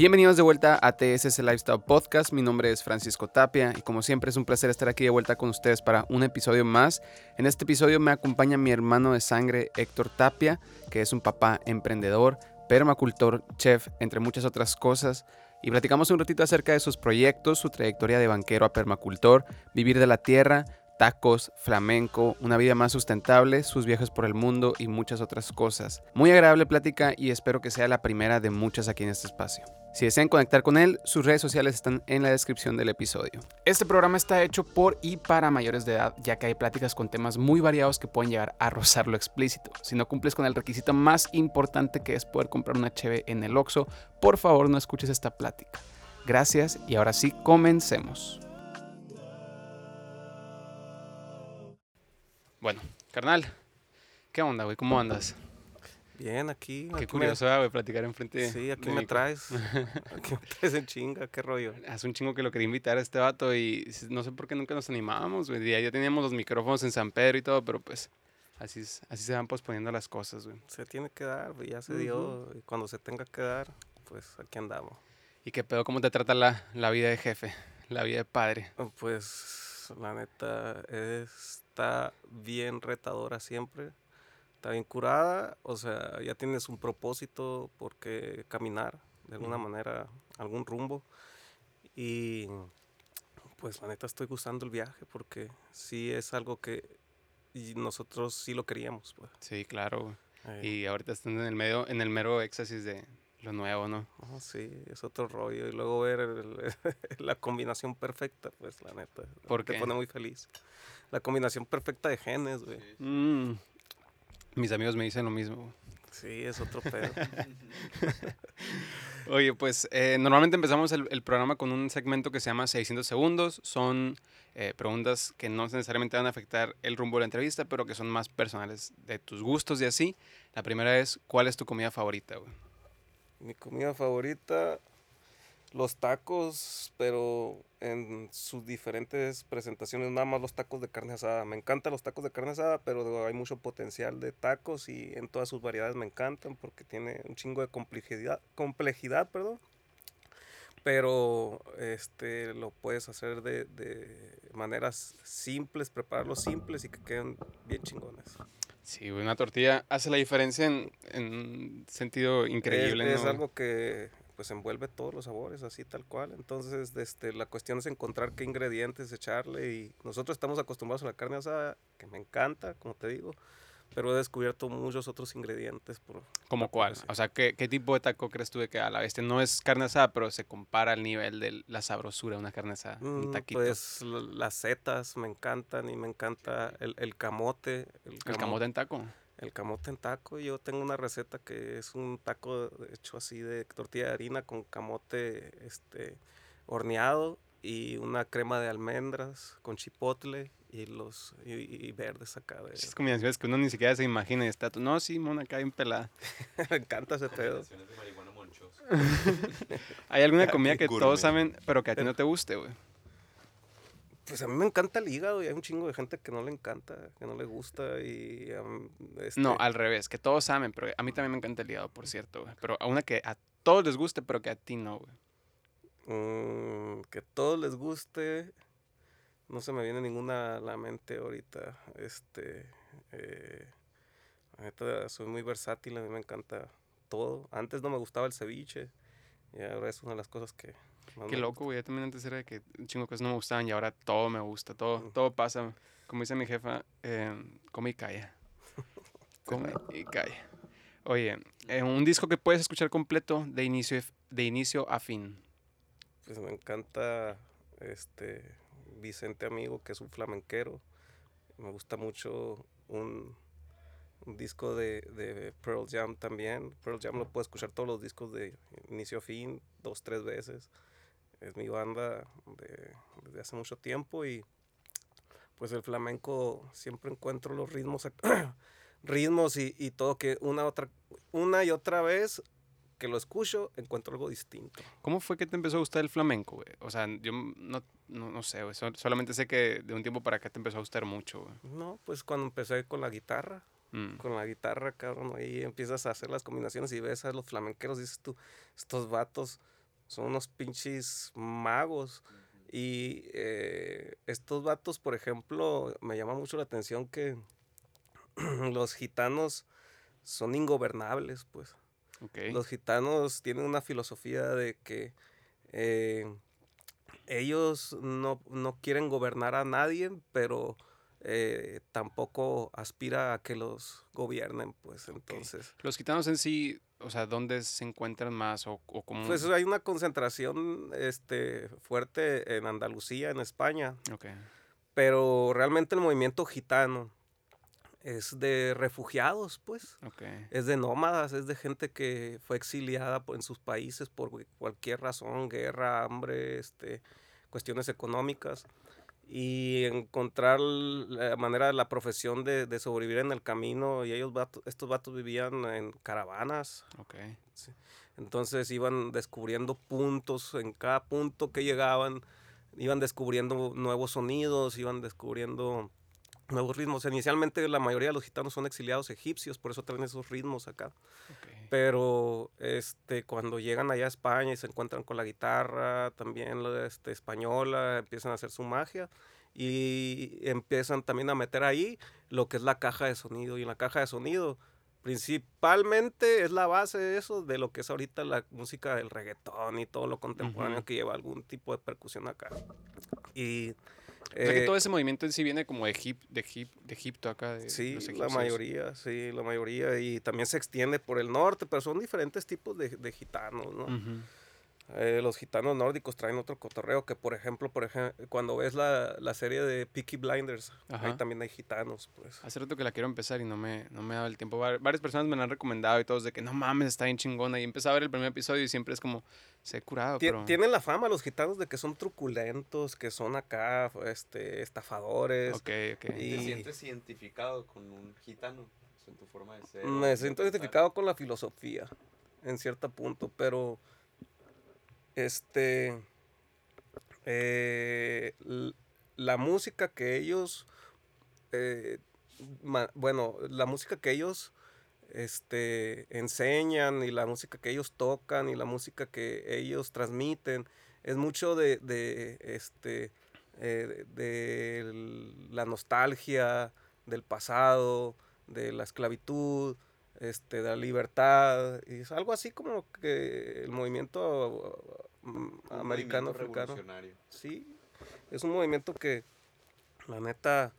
Bienvenidos de vuelta a TSS Lifestyle Podcast. Mi nombre es Francisco Tapia y como siempre es un placer estar aquí de vuelta con ustedes para un episodio más. En este episodio me acompaña mi hermano de sangre Héctor Tapia, que es un papá emprendedor, permacultor, chef, entre muchas otras cosas. Y platicamos un ratito acerca de sus proyectos, su trayectoria de banquero a permacultor, vivir de la tierra, tacos, flamenco, una vida más sustentable, sus viajes por el mundo y muchas otras cosas. Muy agradable plática y espero que sea la primera de muchas aquí en este espacio. Si desean conectar con él, sus redes sociales están en la descripción del episodio. Este programa está hecho por y para mayores de edad, ya que hay pláticas con temas muy variados que pueden llegar a rozar lo explícito. Si no cumples con el requisito más importante que es poder comprar una HB en el Oxxo, por favor no escuches esta plática. Gracias y ahora sí, comencemos. Bueno, carnal, ¿qué onda, güey? ¿Cómo andas? Bien, aquí. Qué aquí curioso, me- güey, platicar enfrente. Sí, aquí de me mi- traes. Aquí me traes en chinga, qué rollo. Hace un chingo que lo quería invitar a este vato y no sé por qué nunca nos animábamos, güey. Ya, teníamos los micrófonos en San Pedro y todo, pero pues así, así se van posponiendo las cosas, güey. Se tiene que dar, ya se dio. Y cuando se tenga que dar, pues aquí andamos. ¿Y qué pedo? ¿Cómo te trata la, la vida de jefe? La vida de padre. Oh, Pues la neta está bien retadora siempre. Está bien curada. O sea, ya tienes un propósito por qué caminar, de alguna manera, algún rumbo. Y pues la neta estoy gustando el viaje porque sí es algo que y nosotros sí lo queríamos. Pues. Sí, claro. Eh, Y ahorita están en el medio, en el mero éxtasis de lo nuevo, ¿no? Ajá, sí, es otro rollo. Y luego ver el- la combinación perfecta, pues la neta. ¿Por te pone muy feliz. La combinación perfecta de genes, güey. Mm. Mis amigos me dicen lo mismo. Sí, es otro pedo. Oye, pues eh, normalmente empezamos el, el programa con un segmento que se llama 600 segundos. Son eh, preguntas que no necesariamente van a afectar el rumbo de la entrevista, pero que son más personales de tus gustos y así. La primera es, ¿cuál es tu comida favorita? güey? Mi comida favorita, los tacos, pero en sus diferentes presentaciones, nada más los tacos de carne asada. Me encantan los tacos de carne asada, pero hay mucho potencial de tacos y en todas sus variedades me encantan porque tiene un chingo de complejidad, complejidad, perdón. Pero este lo puedes hacer de, de maneras simples, prepararlos simples y que queden bien chingones. Sí, una tortilla hace la diferencia en, en un sentido increíble. Es, algo que pues envuelve todos los sabores así tal cual. Entonces, este, la cuestión es encontrar qué ingredientes echarle y nosotros estamos acostumbrados a la carne asada, que me encanta, como te digo, pero he descubierto muchos otros ingredientes por ¿Como cuál? O sea, ¿qué, ¿qué tipo de taco crees tú de que a la este no es carne asada, pero se compara al nivel de la sabrosura de una carne asada? Un Mm, taquito. Pues las setas me encantan y me encanta el, el camote. El, ¿El camo- camote en taco? El camote en taco. Yo tengo una receta que es un taco hecho así de tortilla de harina con camote este, horneado y una crema de almendras con chipotle y los y, y verdes acá. de- Esas combinaciones que uno ni siquiera se imagina y está tú, no, sí, mona, acá bien pelada. Me encanta ese pedo. ¿Hay alguna comida que todos saben, pero que a ti no te guste, güey? Pues a mí me encanta el hígado y hay un chingo de gente que no le encanta, que no le gusta y... este, No, al revés, que todos saben, pero a mí también me encanta el hígado, por cierto, güey. Pero a una que a todos les guste, pero que a ti no, güey. Mm, que todos les guste. No se me viene ninguna a la mente ahorita. Este. eh, neta, soy muy versátil, a mí me encanta todo. Antes no me gustaba el ceviche. Y ahora es una de las cosas que. Qué loco, güey. Yo también antes era que un chingo de cosas no me gustaban y ahora todo me gusta, todo, todo pasa. Como dice mi jefa, eh, come y calla. Come y calla. Oye, eh, un disco que puedes escuchar completo de inicio, de inicio a fin. Pues me encanta este Vicente Amigo, que es un flamenquero. Me gusta mucho un, un disco de, de Pearl Jam también. Pearl Jam lo puedo escuchar todos los discos de inicio a fin, dos, tres veces. Es mi banda de- desde hace mucho tiempo y pues el flamenco siempre encuentro los ritmos ritmos y, y todo que una otra una y otra vez que lo escucho encuentro algo distinto. ¿Cómo fue que te empezó a gustar el flamenco, güey? O sea, yo no, no, no sé, güey. sol- solamente sé que de un tiempo para acá te empezó a gustar mucho, güey. No, pues cuando empecé con la guitarra, Mm. con la guitarra, cabrón, ahí empiezas a hacer las combinaciones y ves a los flamenqueros, dices tú, estos vatos son unos pinches magos. Y eh, estos vatos, por ejemplo, me llama mucho la atención que los gitanos son ingobernables, pues. Los gitanos tienen una filosofía de que eh, ellos no, quieren gobernar a nadie, pero eh, tampoco aspira a que los gobiernen, pues entonces. Los gitanos en sí, o sea, ¿dónde se encuentran más o, o cómo? Pues hay una concentración este, fuerte en Andalucía, en España. Pero realmente el movimiento gitano es de refugiados, pues. Es de nómadas, es de gente que fue exiliada en sus países por cualquier razón, guerra, hambre, este, cuestiones económicas. Y encontrar la manera, de la profesión de, de, sobrevivir en el camino. Y ellos, estos vatos vivían en caravanas. Entonces iban descubriendo puntos, en cada punto que llegaban, iban descubriendo nuevos sonidos, iban descubriendo nuevos ritmos. Inicialmente la mayoría de los gitanos son exiliados egipcios, por eso traen esos ritmos acá. Pero este, cuando llegan allá a España y se encuentran con la guitarra, también este, española, empiezan a hacer su magia y empiezan también a meter ahí lo que es la caja de sonido. Y en la caja de sonido principalmente es la base de eso, de lo que es ahorita la música del reggaetón y todo lo contemporáneo que lleva algún tipo de percusión acá. Y que todo eh, ese movimiento en sí viene como de, de, de Egipto acá. De sí, la mayoría, sí, la mayoría. Y también se extiende por el norte, pero son diferentes tipos de, de gitanos, ¿no? Eh, los gitanos nórdicos traen otro cotorreo que, por ejemplo, por ejemplo cuando ves la, la serie de Peaky Blinders, ahí también hay gitanos, pues. Hace rato que la quiero empezar y no me, no me daba el tiempo. varias personas me la han recomendado y todos de que no mames, está bien chingona. Y empecé a ver el primer episodio y siempre es como, se he curado, Tienen la fama los gitanos de que son truculentos, que son acá, este, estafadores. Ok, ok. Y... ¿Te sientes identificado con un gitano? En tu forma de ser. Me siento identificado con la filosofía, en cierto punto, pero este, eh, la música que ellos, eh, bueno, la música que ellos este, enseñan y la música que ellos tocan y la música que ellos transmiten es mucho de, de este, eh, de la nostalgia del pasado, de la esclavitud, este, de la libertad. Y es algo así como que el movimiento mm, americano africano. Sí, es un movimiento que la neta,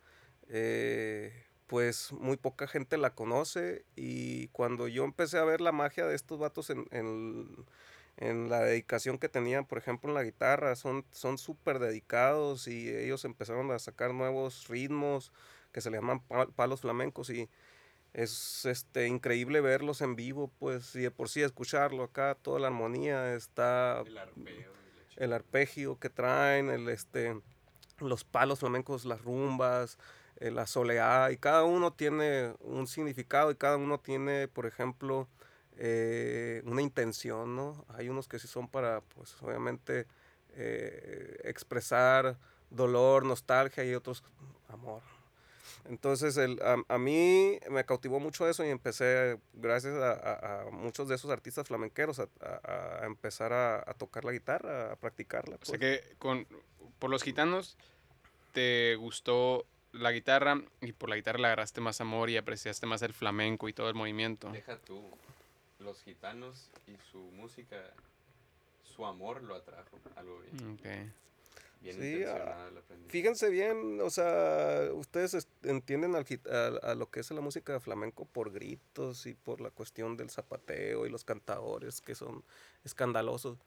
eh, pues muy poca gente la conoce. Y cuando yo empecé a ver la magia de estos vatos en, en, la dedicación que tenían, por ejemplo, en la guitarra, son súper dedicados y ellos empezaron a sacar nuevos ritmos que se le llaman palos flamencos y es este increíble verlos en vivo, pues, y de por sí escucharlo acá, toda la armonía está el arpegio, que traen, el este los palos flamencos, las rumbas, eh, la soleá, y cada uno tiene un significado y cada uno tiene, por ejemplo, eh, una intención, ¿no? Hay unos que sí son para, pues, obviamente, eh, expresar dolor, nostalgia y otros amor. Entonces, el, a, mí me cautivó mucho eso y empecé, gracias a, muchos de esos artistas flamenqueros, a, empezar a, tocar la guitarra, a practicarla. O sea pues. que con, por los gitanos te gustó la guitarra y por la guitarra le agarraste más amor y apreciaste más el flamenco y todo el movimiento. Deja tú, los gitanos y su música, su amor lo atrajo a lo bien. Okay sí, ah, fíjense bien, o sea, ustedes entienden al, a, lo que es la música de flamenco por gritos y por la cuestión del zapateo y los cantadores que son escandalosos.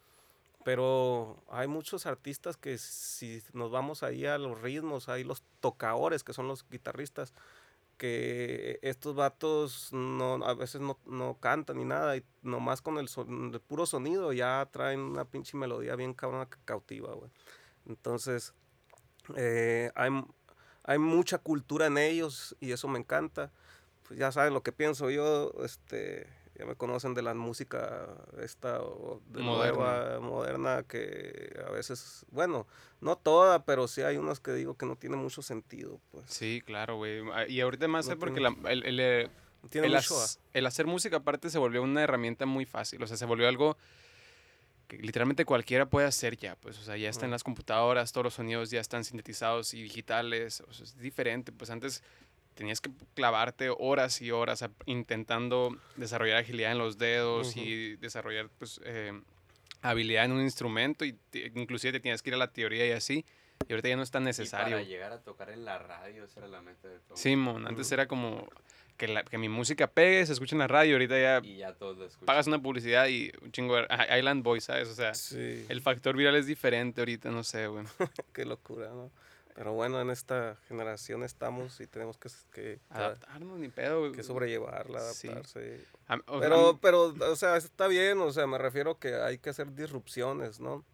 Pero hay muchos artistas que si nos vamos ahí a los ritmos, hay los tocadores que son los guitarristas, que estos vatos no, a veces no, no cantan ni nada, y nomás con el, el, puro sonido ya traen una pinche melodía bien cabrona que cautiva, güey. Entonces, eh, hay, hay mucha cultura en ellos y eso me encanta. Pues ya saben lo que pienso yo, este, ya me conocen de la música esta de moderna. moderna que a veces, bueno, no toda, pero sí hay unas que digo que no tiene mucho sentido, pues. Sí, claro, güey. Ah, y ahorita más sé porque el, el, el, el, hacer música aparte se volvió una herramienta muy fácil, o sea, se volvió algo que literalmente cualquiera puede hacer ya, pues, o sea, ya está en Mm. las computadoras, todos los sonidos ya están sintetizados y digitales, o sea, es diferente, pues antes tenías que clavarte horas y horas a- intentando desarrollar agilidad en los dedos y desarrollar, pues, eh, habilidad en un instrumento y te- inclusive te tienes que ir a la teoría y así, y ahorita ya no es tan Y necesario. para llegar a tocar en la radio, esa era la meta de todo. Simón, antes Ujú. era como que, la- que mi música pegue, se escuche en la radio, ahorita ya Y ya todos lo escuchan. pagas una publicidad y un chingo de ah, Island Boy, ¿sabes? O sea, Sí, el factor viral es diferente ahorita, no sé, güey. qué locura, ¿no? Pero bueno, en esta generación estamos y tenemos que, que, Adaptarnos ni pedo, güey. que sobrellevarla, Sí. adaptarse. A- o sea, Pero, pero, o sea, está bien, o sea, me refiero que hay que hacer disrupciones, ¿no?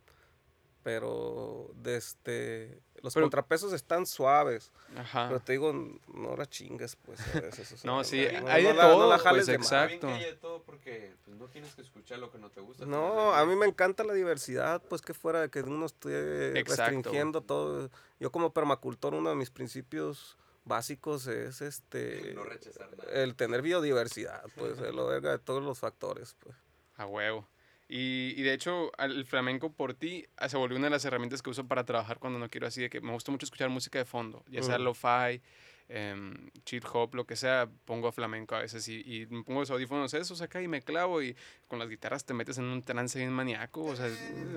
Pero, de este, los Pero- contrapesos están suaves, Ajá. pero te digo, no la chingues, pues, a veces. o sea, No, sí, no hay de la- todo, la pues, jales de más. Está bien exacto. que haya de todo porque pues, no tienes que escuchar lo que no te gusta. No, a mí me encanta la diversidad, pues que fuera de que uno esté Exacto. restringiendo todo. Yo como permacultor, uno de mis principios básicos es este No rechazar nada. el tener biodiversidad, pues, el lo verga de todos los factores, pues. A huevo. Y, y de hecho, el flamenco por ti ah, se volvió una de las herramientas que uso para trabajar cuando no quiero así, de que me gusta mucho escuchar música de fondo, ya sea Mm. lo-fi, em, chill hop, lo que sea, pongo flamenco a veces y, y me pongo los audífonos esos acá y me clavo y con las guitarras te metes en un trance bien maníaco, o sea,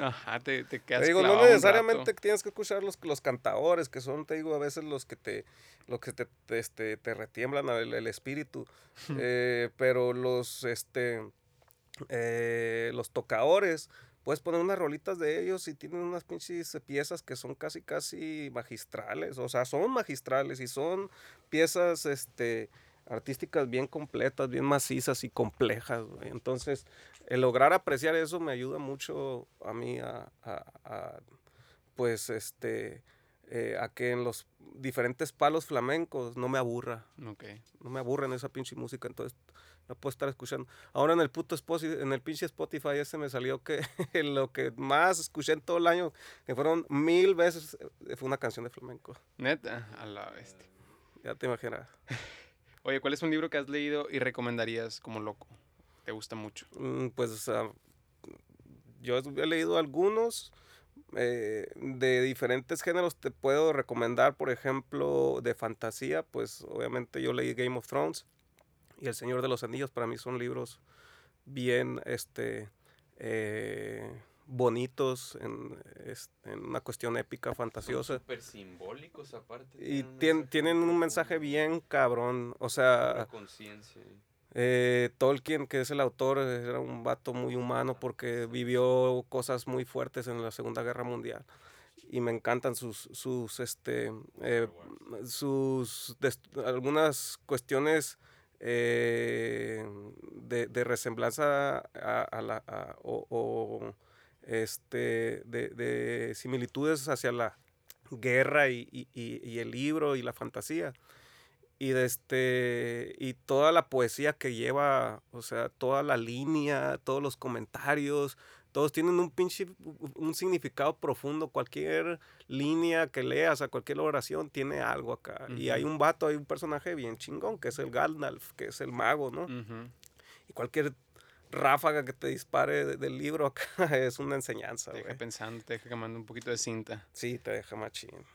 ajá, te, te quedas Te digo, no necesariamente tienes que escuchar los, los cantadores, que son, te digo, a veces los que te, los que te, te, este, te retiemblan el, el espíritu. Eh, pero los, este, eh, los tocadores, puedes poner unas rolitas de ellos y tienen unas pinches piezas que son casi, casi magistrales. O sea, son magistrales y son piezas, este artísticas bien completas, bien macizas y complejas. güey. Entonces, el lograr apreciar eso me ayuda mucho a mí a, a- a, pues, este, eh, a que en los diferentes palos flamencos no me aburra, no me aburren esa pinche música, entonces la puedo estar escuchando. Ahora en el puto Spotify, en el pinche Spotify ese me salió que lo que más escuché en todo el año, que fueron mil veces, eh, fue una canción de flamenco. Neta, a la bestia. Ya te imaginas. Oye, ¿cuál es un libro que has leído y recomendarías como loco? ¿Te gusta mucho? Mm, Pues ah, yo he leído algunos eh, de diferentes géneros. Te puedo recomendar, por ejemplo, de fantasía. Pues obviamente yo leí Game of Thrones y El Señor de los Anillos. Para mí son libros bien este, eh, bonitos en, en una cuestión épica, fantasiosa. Súper simbólicos aparte. Y tienen un mensaje bien cabrón. O sea, conciencia. eh, Tolkien, que es el autor, era un vato muy humano porque vivió cosas muy fuertes en la Segunda Guerra Mundial. Y me encantan sus, sus, este, eh, sus, algunas cuestiones eh, de, de resemblanza a, la, o, este, de, de similitudes hacia la guerra y, y- y- el libro y la fantasía. Y este y toda la poesía que lleva, o sea, toda la línea, todos los comentarios, todos tienen un pinche un significado profundo, cualquier línea que leas, a cualquier oración tiene algo acá. Y hay un vato, hay un personaje bien chingón que es el Gandalf, que es el mago, ¿no? Y cualquier ráfaga que te dispare de- del libro acá es una enseñanza, Te deja pensando, te deja quemando un poquito de cinta. Sí, te deja machín.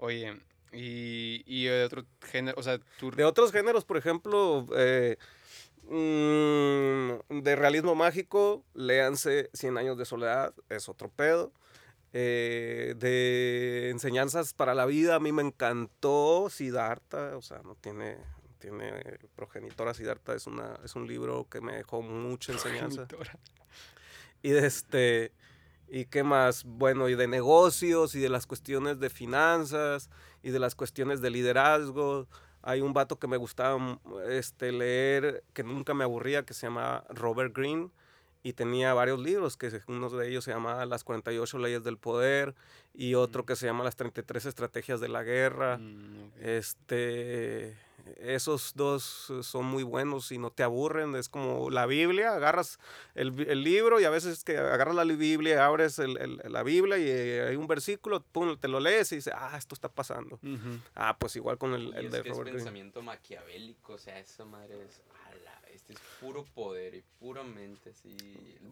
Oye, y, y de otro género, o sea, tú... De otros géneros, por ejemplo, eh, mm, de realismo mágico, léanse Cien años de soledad, es otro pedo. Eh, de enseñanzas para la vida, a mí me encantó Siddhartha, o sea, no tiene, tiene progenitora Siddhartha, es, una, es un libro que me dejó mucha enseñanza. Progenitora. Y de este, ¿y qué más? Bueno, y de negocios y de las cuestiones de finanzas y de las cuestiones de liderazgo. Hay un vato que me gustaba mm, este, leer, que nunca me aburría, que se llama Robert Greene. Y tenía varios libros, que uno de ellos se llama Las 48 leyes del poder y otro Mm. que se llama Las 33 estrategias de la guerra. Mm, ok. Este, esos dos eh, son muy buenos y no te aburren. Es como la Biblia, agarras el, el libro y a veces que agarras la Biblia, abres el- el- la Biblia y eh, hay un versículo, pum, te lo lees y dices, ah, esto está pasando. Ah, pues igual con el, Y el es de que es Robert Greene. pensamiento maquiavélico, o sea, esa madre es. Este es puro poder y puramente así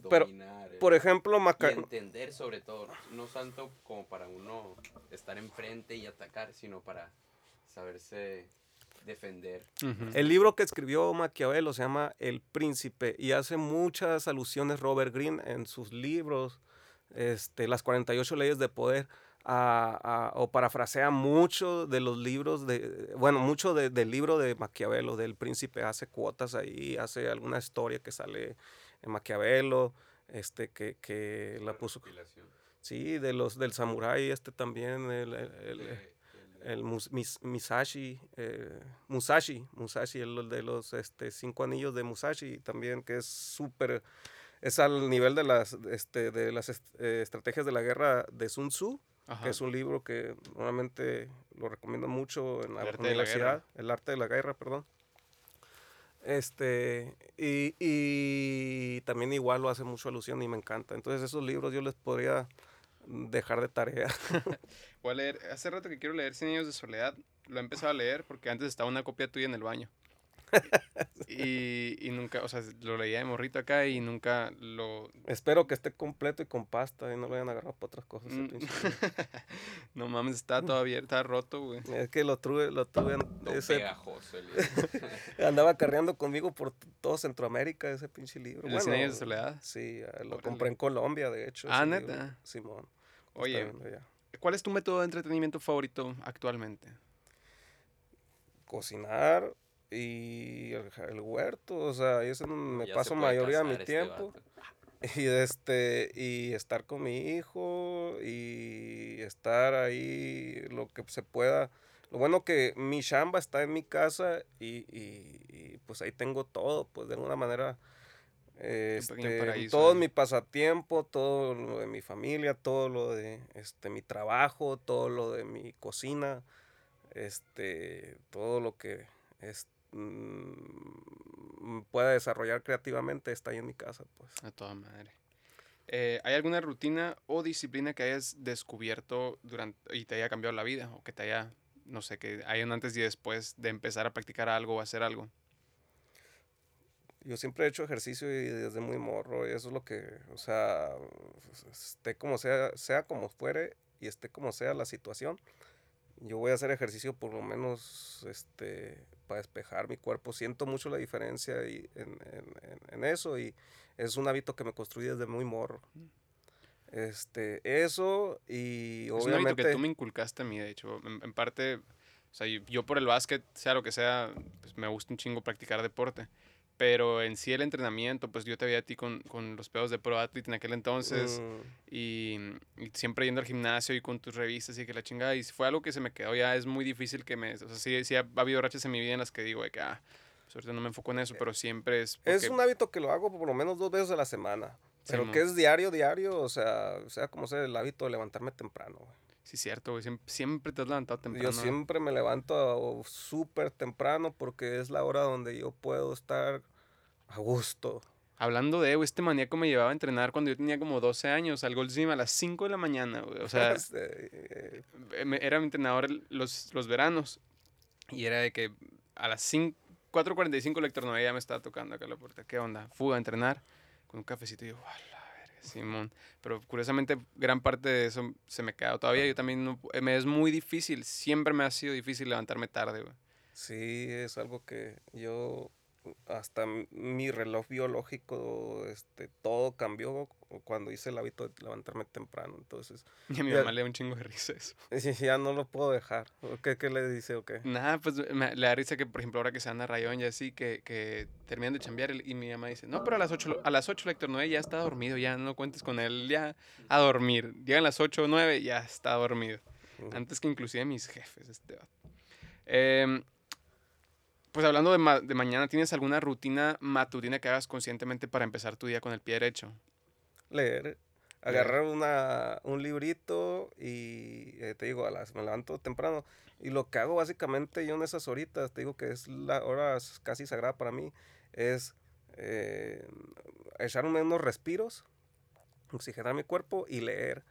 dominar. Por ejemplo, y Maca- entender sobre todo, no tanto como para uno estar enfrente y atacar, sino para saberse defender. El libro que escribió Maquiavelo se llama El Príncipe y hace muchas alusiones Robert Greene en sus libros, este, Las 48 leyes de poder, a- a- o parafrasea mucho de los libros, de, bueno, mucho de- del libro de Maquiavelo, del Príncipe, hace cuotas ahí, hace alguna historia que sale en Maquiavelo, este, que, que la puso, sí, de los, del samurái este también, el- el- el- el Mus- Mis- Misashi, eh, Musashi, Musashi, el de los este, cinco anillos de Musashi también, que es súper, es al nivel de las, este, de las est- eh, estrategias de la guerra de Sun Tzu, Ajá. que es un libro que normalmente lo recomiendo mucho en la El arte de la universidad, el arte de la guerra, perdón. Este, y, y también igual lo hace mucho alusión y me encanta. Entonces esos libros yo les podría dejar de tarea. Voy a leer, hace rato que quiero leer Cien años de soledad. Lo he empezado a leer porque antes estaba una copia tuya en el baño. Y, y nunca, o sea, lo leía de morrito acá y nunca lo... Espero que esté completo y con pasta y no lo hayan agarrado para otras cosas. Mm. no mames, todo abierto, estaba roto, güey. es que lo tuve, lo tuve, en- lo ese- pegajoso el libro. andaba carreando conmigo por todo Centroamérica ese pinche libro. ¿El años de soledad? Sí, eh, lo Órale. compré en Colombia, de hecho. Ah, ese libro. ¿neta? Simón. Oye, está viendo. ¿cuál es tu método de entretenimiento favorito actualmente? Cocinar y el, huerto, o sea, ahí es donde me Ya paso mayoría de mi este tiempo. vato. Y este, y estar con mi hijo y estar ahí lo que se pueda. Lo bueno que mi chamba está en mi casa y, y- y, pues ahí tengo todo, pues de alguna manera. Este, paraíso todo mi pasatiempo, todo lo de mi familia, todo lo de este, mi trabajo, todo lo de mi cocina, este, todo lo que es, mm, pueda desarrollar creativamente está ahí en mi casa, pues. A toda madre. Eh, ¿Hay alguna rutina o disciplina que hayas descubierto durante y te haya cambiado la vida? O que te haya, no sé, que haya un antes y después de empezar a practicar algo o hacer algo. Yo siempre he hecho ejercicio y desde muy morro, y eso es lo que, o sea, esté como sea, sea como fuere y esté como sea la situación, yo voy a hacer ejercicio por lo menos este, para despejar mi cuerpo. Siento mucho la diferencia y en, en- en- en eso y es un hábito que me construí desde muy morro. Este, eso y Es un obviamente... hábito que tú me inculcaste a mí, de hecho. En, en parte, o sea, yo, yo por el básquet, sea lo que sea, pues me gusta un chingo practicar deporte. Pero en sí el entrenamiento, pues yo te veía a ti con, con los pedos de Pro Athlete en aquel entonces. mm, y, y siempre yendo al gimnasio y con tus revistas y que la chingada. Y fue algo que se me quedó ya. Es muy difícil que me. O sea, sí, sí ha, ha habido rachas en mi vida en las que digo de que, ah, pues ahorita no me enfoco en eso, pero siempre es. Es un hábito que lo hago por lo menos dos veces a la semana. Pero que es diario, diario, o sea, sea como sea el hábito de levantarme temprano. güey. Sí, cierto, güey. Siempre, siempre te has levantado temprano. Yo siempre me levanto súper temprano porque es la hora donde yo puedo estar a gusto. Hablando de, güey, este maníaco me llevaba a entrenar cuando yo tenía como 12 años al Gold Gym a las 5 de la mañana, güey. O sea, eh, era mi entrenador los, los veranos. Y era de que a las 5, 4.45 el Héctor Noé ya me estaba tocando acá la puerta. ¿Qué onda? Fuga a entrenar con un cafecito y yo, la Simón. Pero curiosamente gran parte de eso se me queda todavía. Yo también no me es muy difícil, siempre me ha sido difícil levantarme tarde, güey. sí, es algo que yo, hasta mi reloj biológico, este, todo cambió cuando hice el hábito de levantarme temprano. Entonces, Y a mi Ya. mamá le da un chingo de risa eso. ya no lo puedo dejar. ¿O ¿Qué, qué le dice o qué? Nada, pues me, le da risa que, por ejemplo, ahora que se anda rayón y así, que, que terminan de chambear y, mi mamá dice, no, pero a las 8, a las 8 Héctor Noé ya está dormido, ya no cuentes con él, ya a dormir. Llegan las 8 o 9, ya está dormido. Ujú. Antes que inclusive mis jefes, este vato. Pues hablando de, ma- de mañana, ¿tienes alguna rutina matutina que hagas conscientemente para empezar tu día con el pie derecho? leer, agarrar una, un librito y eh, te digo, a las, me levanto temprano. Y lo que hago básicamente yo en esas horitas, te digo que es la hora casi sagrada para mí, es eh, echarme unos respiros, oxigenar mi cuerpo y leer.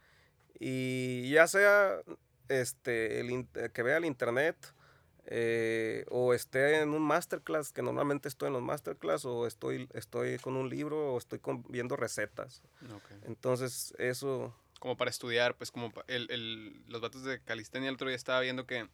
Y ya sea este, el que vea el internet, eh, o esté en un masterclass, que normalmente estoy en los masterclass, o estoy, estoy con un libro, o estoy con- viendo recetas. Entonces, eso, Como para estudiar, pues como el, el- los vatos de Calistenia el otro día estaba viendo que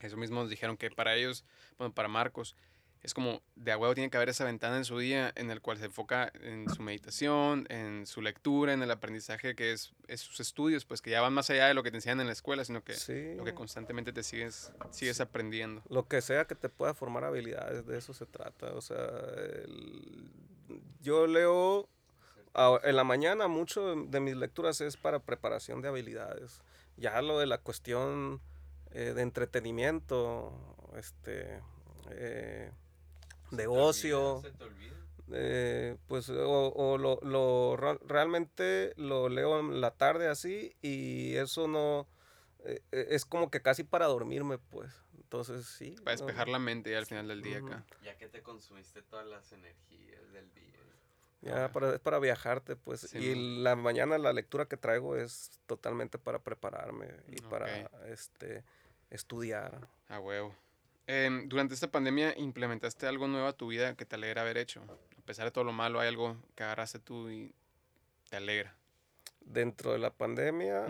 eso mismo nos dijeron que para ellos, bueno, para Marcos, es como de a huevo tiene que haber esa ventana en su día en el cual se enfoca en su meditación, en su lectura, en el aprendizaje que es, es sus estudios, pues que ya van más allá de lo que te enseñan en la escuela, sino que sí, lo que constantemente te sigues, sigues aprendiendo. lo que sea que te pueda formar habilidades, de eso se trata. O sea, el- yo leo a- en la mañana, mucho de mis lecturas es para preparación de habilidades. Ya lo de la cuestión eh, de entretenimiento, este, eh, de ocio. ¿Se te olvida? Eh, pues o, o lo, lo realmente lo leo en la tarde así y eso no eh, eh, es como que casi para dormirme pues entonces sí Para no, despejar la mente ya al final del día acá. Ya que te consumiste todas las energías del día. ya para, es para viajarte pues Sí, y la mañana la lectura que traigo es totalmente para prepararme y para este estudiar A huevo. Durante esta pandemia implementaste algo nuevo a tu vida que te alegra haber hecho. A pesar de todo lo malo, hay algo que agarraste tú y te alegra. dentro de la pandemia.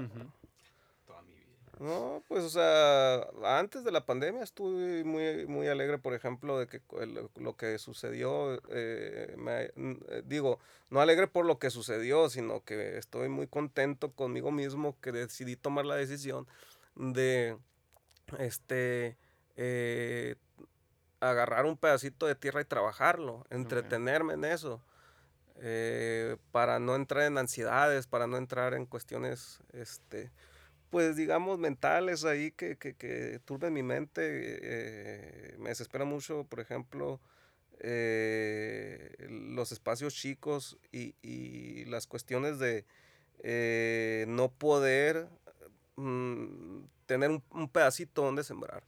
Toda mi vida. No, pues, o sea, antes de la pandemia estuve muy, muy alegre, por ejemplo, de que el- lo que sucedió, eh, me- eh, digo, no alegre por lo que sucedió, sino que estoy muy contento conmigo mismo que decidí tomar la decisión de, este, eh, agarrar un pedacito de tierra y trabajarlo, entretenerme en eso. eh, para no entrar en ansiedades, para no entrar en cuestiones, este, pues digamos, mentales ahí que, que, que turben mi mente. eh, me desespera mucho, por ejemplo, eh, los espacios chicos y, y las cuestiones de no poder mm, tener un, un pedacito donde sembrar.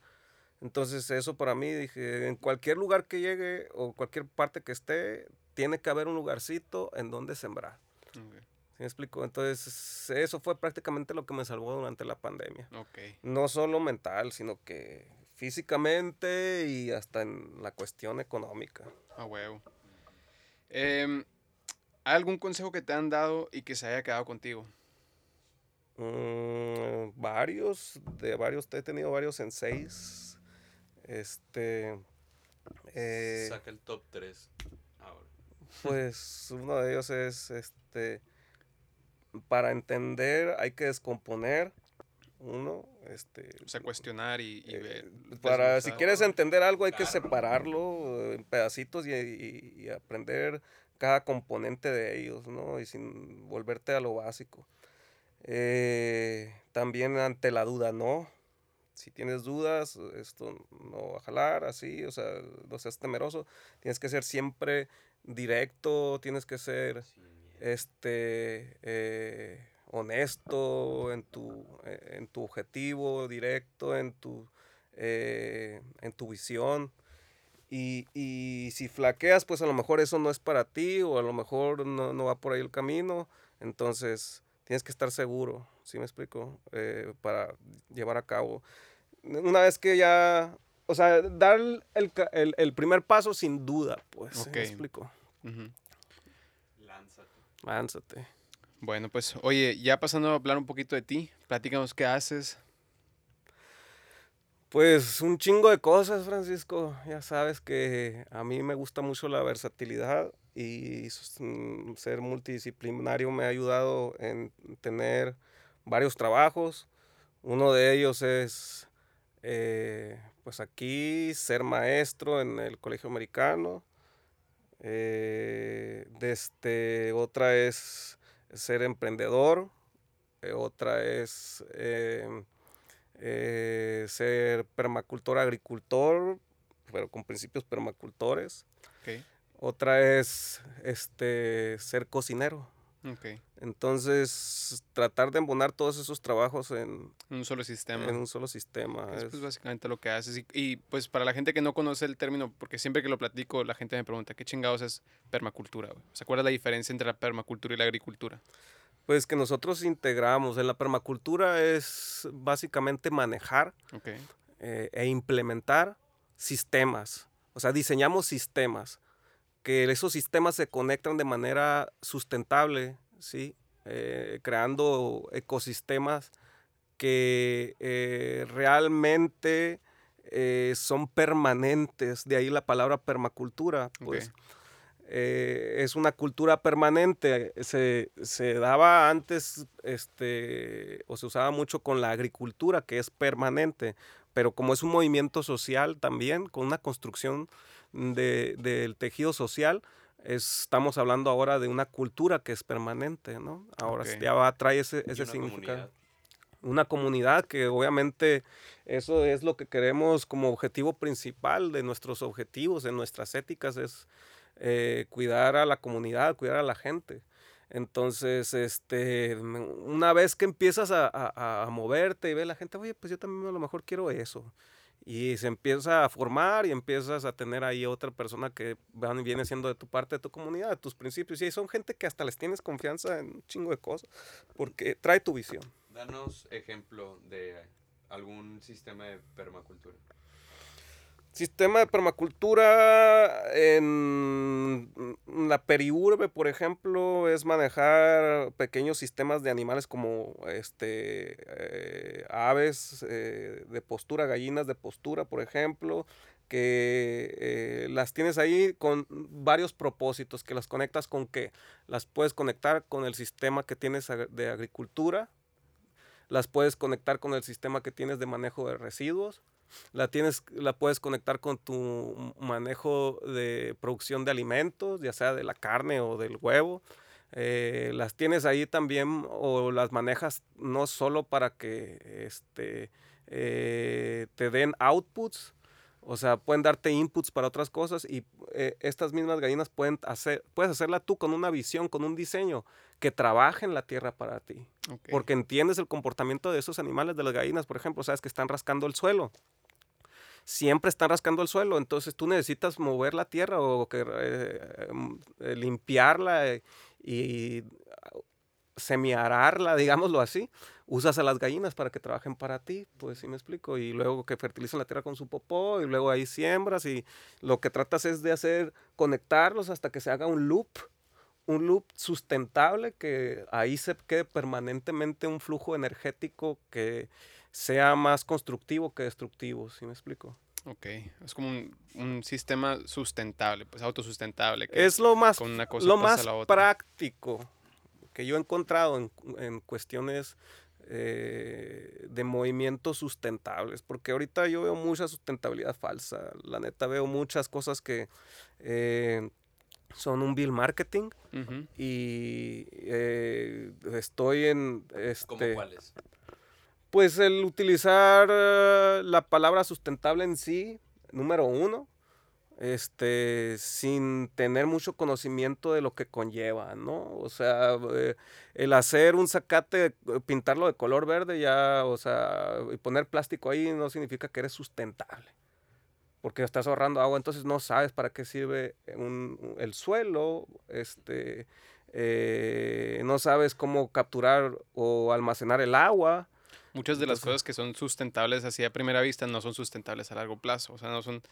Entonces eso para mí, dije, en cualquier lugar que llegue o cualquier parte que esté, tiene que haber un lugarcito en donde sembrar. Ok. ¿Sí me explico? Entonces, eso fue prácticamente lo que me salvó durante la pandemia. No solo mental, sino que físicamente y hasta en la cuestión económica. A huevo. Em, ¿Hay algún consejo que te han dado y que se haya quedado contigo? Mm, varios, de varios, he tenido varios en seis. Este, eh, Saca el top 3 ahora. pues uno de ellos es, este, para entender hay que descomponer. Uno, este, O sea, cuestionar y, y Eh, ver. para si quieres entender algo hay que separarlo en pedacitos y, y- y aprender cada componente de ellos, ¿no? Y sin volverte a lo básico. Eh, también ante la duda, ¿no? Si tienes dudas, esto no va a jalar, así, o sea, no seas temeroso. Tienes que ser siempre directo, tienes que ser este eh, honesto en tu eh, en tu objetivo directo en tu eh, en tu visión y, y si flaqueas pues a lo mejor eso no es para ti o a lo mejor no, no va por ahí el camino entonces tienes que estar seguro ¿sí me explico? Eh, para llevar a cabo una vez que ya o sea dar el, el, el primer paso sin duda pues ¿sí Ok. me explico? Lánzate. lánzate Bueno, pues, oye, ya pasando a hablar un poquito de ti, platícanos qué haces. Pues un chingo de cosas, Francisco. Ya sabes que a mí me gusta mucho la versatilidad y mm, ser multidisciplinario me ha ayudado en tener varios trabajos. Uno de ellos es, eh, pues aquí, ser maestro en el colegio americano. Eh, desde, otra es ser emprendedor. eh, otra es... em, eh, ser permacultor agricultor, pero con principios permacultores. Ok. Otra es este ser cocinero. Ok. Entonces, tratar de embonar todos esos trabajos en, Un solo sistema. en un solo sistema. Es es- pues básicamente lo que haces. Y, y, pues para la gente que no conoce el término, porque siempre que lo platico, la gente me pregunta, ¿qué chingados es permacultura? güey? ¿Se acuerda la diferencia entre la permacultura y la agricultura? pues que nosotros integramos. En la permacultura es básicamente manejar eh, e implementar sistemas. O sea, diseñamos sistemas, que esos sistemas se conectan de manera sustentable, ¿sí? Eh, creando ecosistemas que eh, realmente son permanentes, de ahí la palabra permacultura, pues. es una cultura permanente. Se, se, daba antes, este, o se usaba mucho con la agricultura, que es permanente pero como es un movimiento social también, con una construcción del tejido social, estamos hablando ahora de una cultura que es permanente, ¿no? Ahora ya va, trae ese, ese significado. Una comunidad que obviamente eso es lo que queremos como objetivo principal de nuestros objetivos, de nuestras éticas, es eh, cuidar a la comunidad, cuidar a la gente. Entonces, este, una vez que empiezas a, moverte y ve la gente, oye, pues yo también a lo mejor quiero eso. Y se empieza a formar y empiezas a tener ahí otra persona que van, viene siendo de tu parte, de tu comunidad, de tus principios. Y son gente que hasta les tienes confianza en un chingo de cosas, porque trae tu visión. Danos ejemplo de algún sistema de permacultura. Sistema de permacultura en la periurbe, por ejemplo, es manejar pequeños sistemas de animales como este, eh, aves eh, de postura, gallinas de postura, por ejemplo, que eh, las tienes ahí con varios propósitos, que las conectas con que las puedes conectar con el sistema que tienes de agricultura, las puedes conectar con el sistema que tienes de manejo de residuos, la tienes, la puedes conectar con tu manejo de producción de alimentos, ya sea de la carne o del huevo. Eh, las tienes ahí también o las manejas no solo para que este, eh, te den outputs, o sea, pueden darte inputs para otras cosas y eh, estas mismas gallinas pueden hacer, puedes hacerla tú con una visión, con un diseño que trabaje en la tierra para ti. Porque entiendes el comportamiento de esos animales, de las gallinas, por ejemplo, sabes que están rascando el suelo siempre están rascando el suelo, entonces tú necesitas mover la tierra o que, eh, eh, limpiarla y semiararla, digámoslo así. Usas a las gallinas para que trabajen para ti, pues sí me explico, y luego que fertilizan la tierra con su popó y luego ahí siembras y lo que tratas es de hacer, conectarlos hasta que se haga un loop, un loop sustentable que ahí se quede permanentemente un flujo energético que sea más constructivo que destructivo, ¿sí me explico? Ok, es como un, sistema sustentable, pues autosustentable. es lo más, lo más práctico que yo he encontrado en, cuestiones eh, de movimientos sustentables, porque ahorita yo veo mucha sustentabilidad falsa, la neta veo muchas cosas que eh, son un bill marketing y eh, estoy en... Este, ¿Cómo cuáles? Pues el utilizar la palabra sustentable en sí, número uno, este, sin tener mucho conocimiento de lo que conlleva, ¿no? O sea, eh, el hacer un zacate, eh, pintarlo de color verde ya, o sea, y poner plástico ahí no significa que eres sustentable, porque estás ahorrando agua, entonces no sabes para qué sirve el suelo, este, no sabes cómo capturar o almacenar el agua, Muchas de las cosas que son sustentables así a primera vista no son sustentables a largo plazo, o sea, no son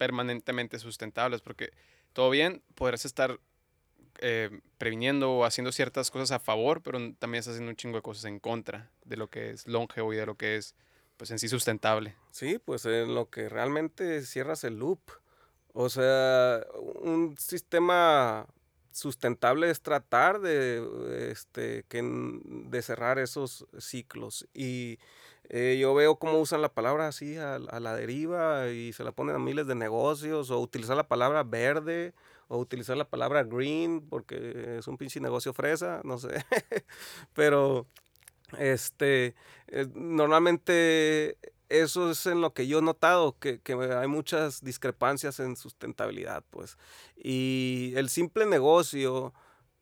permanentemente sustentables, porque todo bien, podrás estar eh, previniendo o haciendo ciertas cosas a favor, pero también estás haciendo un chingo de cosas en contra de lo que es longevo y de lo que es, pues en sí sustentable. Sí, pues en lo que realmente cierras el loop. O sea, un sistema sustentable es tratar de, este, que, de cerrar esos ciclos. Y eh, yo veo cómo usan la palabra así a, la deriva y se la ponen a miles de negocios, o utilizar la palabra verde, o utilizar la palabra green, porque es un pinche negocio fresa, no sé. Pero este, eh, normalmente eso es en lo que yo he notado, que, hay muchas discrepancias en sustentabilidad, pues. Y el simple negocio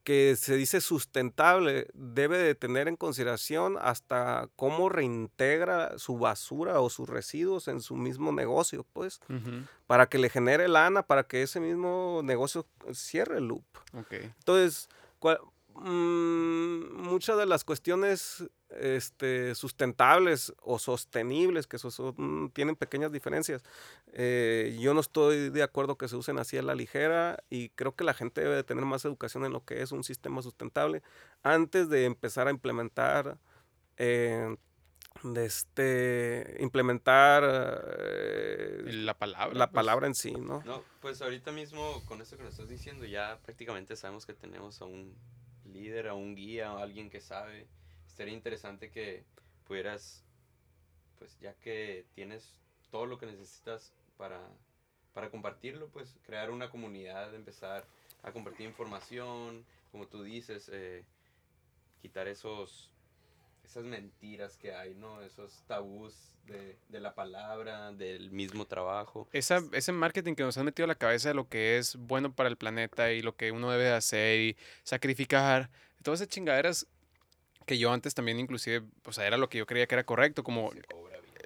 que se dice sustentable debe de tener en consideración hasta cómo reintegra su basura o sus residuos en su mismo negocio, pues, para que le genere lana, para que ese mismo negocio cierre el loop. Entonces, mm, muchas de las cuestiones este, sustentables o sostenibles, que eso son- mm, tienen pequeñas diferencias. Eh, yo no estoy de acuerdo que se usen así a la ligera y creo que la gente debe de tener más educación en lo que es un sistema sustentable antes de empezar a implementar eh, de este implementar eh, La palabra. la pues. palabra en sí, ¿no? No, pues ahorita mismo con esto que nos estás diciendo ya prácticamente sabemos que tenemos a un líder, a un guía, a alguien que sabe. Sería interesante que pudieras, pues ya que tienes todo lo que necesitas para, para compartirlo, pues crear una comunidad, empezar a compartir información, como tú dices, eh, quitar esos esas mentiras que hay, ¿no? Esos tabús de, de la palabra, del mismo trabajo. Esa, ese marketing que nos han metido a la cabeza de lo que es bueno para el planeta y lo que uno debe de hacer y sacrificar, todas esas chingaderas que yo antes también inclusive, o sea, era lo que yo creía que era correcto, como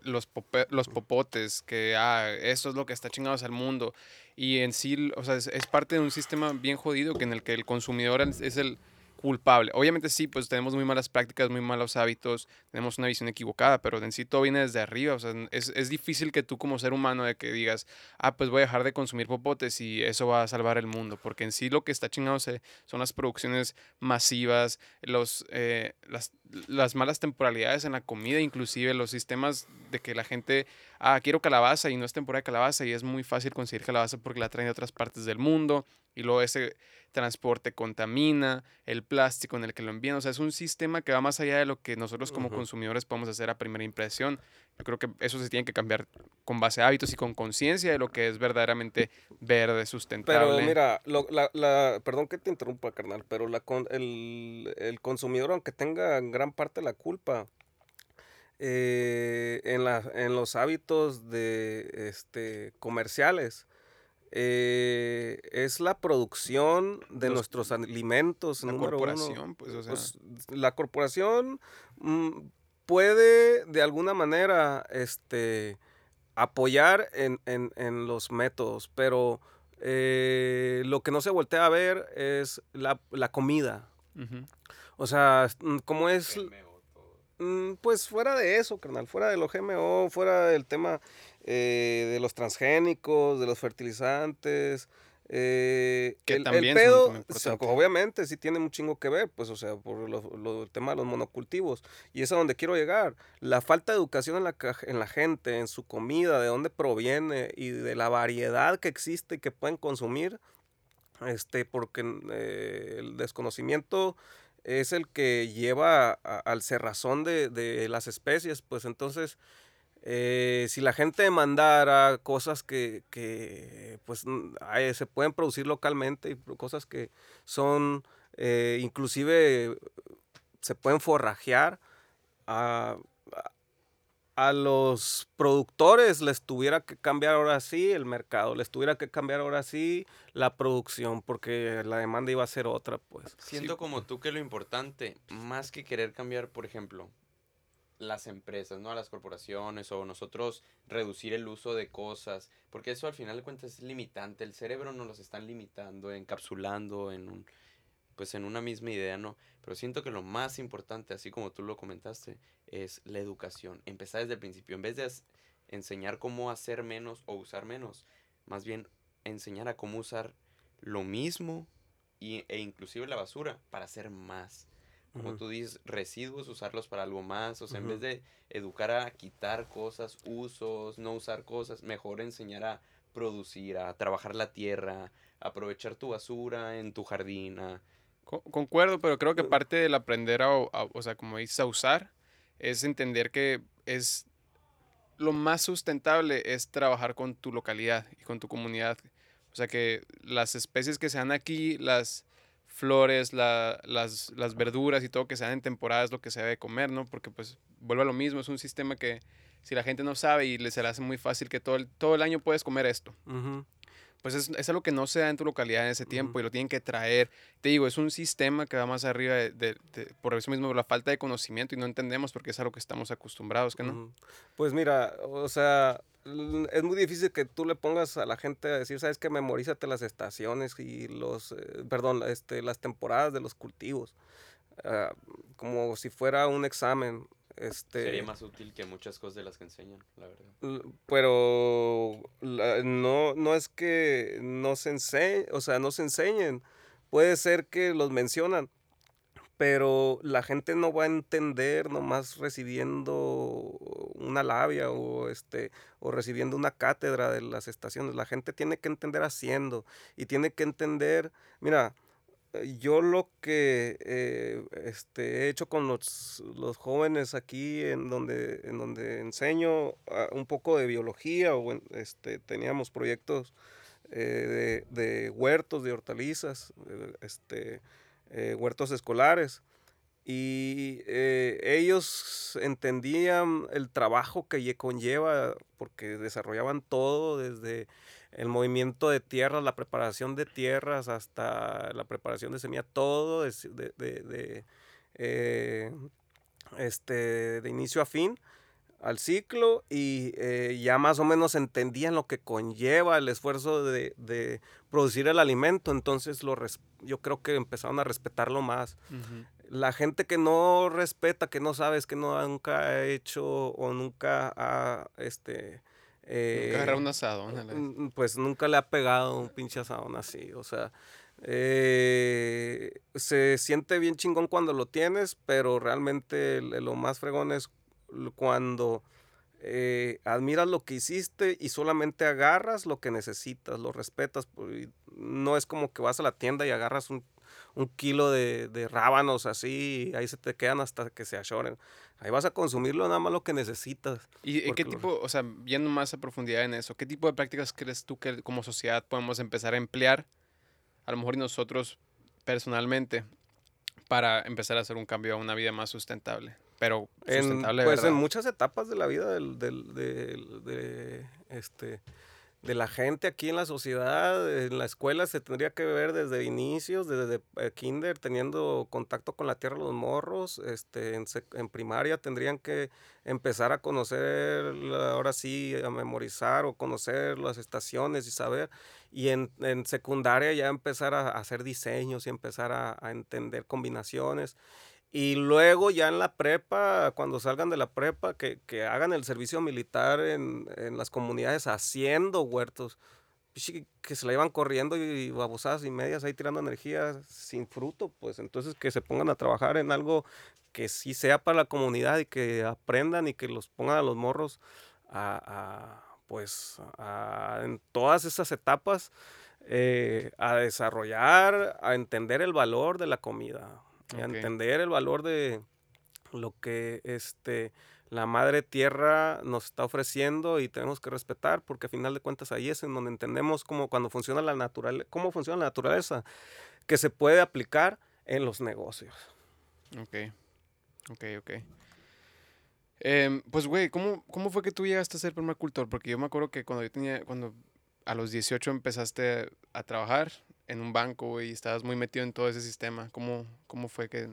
los, pope- los popotes, que, ah, esto es lo que está chingados al mundo. Y en sí, o sea, es, es parte de un sistema bien jodido que en el que el consumidor es es el culpable. Obviamente sí, pues tenemos muy malas prácticas, muy malos hábitos, tenemos una visión equivocada, pero en sí todo viene desde arriba. O sea, es, es difícil que tú como ser humano de que digas, ah, pues voy a dejar de consumir popotes y eso va a salvar el mundo, porque en sí lo que está chingado son las producciones masivas, los, eh, las, las malas temporalidades en la comida, inclusive los sistemas de que la gente, ah, quiero calabaza y no es temporada de calabaza y es muy fácil conseguir calabaza porque la traen de otras partes del mundo y luego ese transporte contamina, el plástico en el que lo envían, o sea, es un sistema que va más allá de lo que nosotros como consumidores podemos hacer a primera impresión. Yo creo que eso se tiene que cambiar con base a hábitos y con conciencia de lo que es verdaderamente verde, sustentable. Pero mira, lo- la, la- perdón que te interrumpa, carnal, pero la, con- el, el consumidor, aunque tenga gran parte de la culpa, eh, en, la- en los hábitos de, este, comerciales, eh, es la producción de Los- nuestros alimentos, la número uno. corporación, pues, o sea, Pues, la corporación mm, puede de alguna manera este, apoyar en, en- en los métodos, pero eh, lo que no se voltea a ver es la, la comida. O sea, mm, como es... Mm, Pues fuera de eso, carnal, fuera de los GMO, fuera del tema eh, de los transgénicos, de los fertilizantes. eh, Que el, el también son pedo, o sea, obviamente sí tiene un chingo que ver, pues, o sea, por lo, lo- el tema de los monocultivos. Y es a donde quiero llegar. La falta de educación en la, en la gente, en su comida, de dónde proviene y de la variedad que existe y que pueden consumir, este, porque eh, el desconocimiento es el que lleva al cerrazón de, de las especies, pues entonces, eh, si la gente demandara cosas que, que, pues se pueden producir localmente y cosas que son eh, inclusive se pueden forrajear a, a- los productores les tuviera que cambiar ahora sí el mercado, les tuviera que cambiar ahora sí la producción, porque la demanda iba a ser otra, pues. Siento como tú que lo importante, más que querer cambiar, por ejemplo, las empresas, ¿no? A las corporaciones o nosotros reducir el uso de cosas, porque eso al final de cuentas es limitante. El cerebro nos los están limitando, encapsulando en un, pues en una misma idea, ¿no? Pero siento que lo más importante, así como tú lo comentaste, es la educación. Empezar desde el principio. En vez de enseñar cómo hacer menos o usar menos, más bien enseñar a cómo usar lo mismo y, e inclusive la basura para hacer más. Como tú dices, residuos, usarlos para algo más. O sea, en vez de educar a quitar cosas, usos, no usar cosas, mejor enseñar a producir, a trabajar la tierra, a aprovechar tu basura en tu jardín. a- Concuerdo, pero creo que parte del aprender a, a- o sea, como dices, a usar, es entender que es lo más sustentable es trabajar con tu localidad y con tu comunidad. O sea, que las especies que se dan aquí, las flores, la- las, las verduras y todo que se dan en temporada es lo que se debe comer, ¿no? Porque pues vuelve a lo mismo, es un sistema que si la gente no sabe y le se le hace muy fácil que todo el, todo el año puedes comer esto Ujú. Pues es, es algo que no se da en tu localidad en ese tiempo y lo tienen que traer. Te digo, es un sistema que va más arriba de, de- de- por eso mismo la falta de conocimiento y no entendemos porque es algo que estamos acostumbrados, que no? Pues mira, o sea, es muy difícil que tú le pongas a la gente a decir, sabes que memorízate las estaciones y los, eh, perdón, este, las temporadas de los cultivos. ah, como si fuera un examen. Este, Sería más útil que muchas cosas de las que enseñan, la verdad. Pero la- no, no es que no se enseñen, o sea, no se enseñen. Puede ser que los mencionan, pero la gente no va a entender nomás recibiendo una labia o este o recibiendo una cátedra de las estaciones. La gente tiene que entender haciendo y tiene que entender, mira, yo lo que eh, este, he hecho con los, los jóvenes aquí en donde, en donde enseño ah, un poco de biología, o este, teníamos proyectos eh, de, de huertos, de hortalizas, eh, este, eh, huertos escolares. Y eh, ellos entendían el trabajo que lle- conlleva, porque desarrollaban todo desde el movimiento de tierras, la preparación de tierras, hasta la preparación de semilla, todo de, de- de- de, eh, este, de inicio a fin al ciclo y eh, ya más o menos entendían lo que conlleva el esfuerzo de, de producir el alimento, entonces lo res- yo creo que empezaron a respetarlo más. La gente que no respeta, que no sabes, que no nunca ha hecho o nunca ha, este, eh, Nunca agarrar un asadón a la vez. mm, pues nunca le ha pegado un pinche asadón así, o sea, eh, se siente bien chingón cuando lo tienes, pero realmente lo más fregón es cuando eh, admiras lo que hiciste y solamente agarras lo que necesitas, lo respetas, pues, no es como que vas a la tienda y agarras un un kilo de, de rábanos así, y ahí se te quedan hasta que se achoren. Ahí vas a consumirlo nada más lo que necesitas. ¿Y qué lo- tipo, o sea, yendo más a profundidad en eso, qué tipo de prácticas crees tú que como sociedad podemos empezar a emplear, a lo mejor nosotros personalmente, para empezar a hacer un cambio a una vida más sustentable? Pero En, sustentable, pues en muchas etapas de la vida del, del- del- de, este, de la gente aquí en la sociedad, en la escuela se tendría que ver desde inicios, desde eh, kinder, teniendo contacto con la tierra los morros, este, en, en primaria tendrían que empezar a conocer, ahora sí, a memorizar o conocer las estaciones y saber, y en, en secundaria ya empezar a, hacer diseños y empezar a entender combinaciones. Y luego ya en la prepa, cuando salgan de la prepa, que, que hagan el servicio militar en, en las comunidades haciendo huertos. Pichi, Que se la iban corriendo y babosadas y medias ahí tirando energía sin fruto, pues entonces que se pongan a trabajar en algo que sí sea para la comunidad y que aprendan y que los pongan a los morros a, a, pues a- en todas esas etapas eh, a desarrollar, a entender el valor de la comida, y a Ok. entender el valor de lo que este, la madre tierra nos está ofreciendo y tenemos que respetar porque a final de cuentas ahí es en donde entendemos cómo cuando funciona la naturaleza, cómo funciona la naturaleza, que se puede aplicar en los negocios. Ok, ok, ok. Em, pues, güey, ¿cómo, ¿cómo fue que tú llegaste a ser permacultor? Porque yo me acuerdo que cuando yo tenía, cuando a los 18 empezaste a trabajar en un banco, y estabas muy metido en todo ese sistema. ¿Cómo, cómo fue que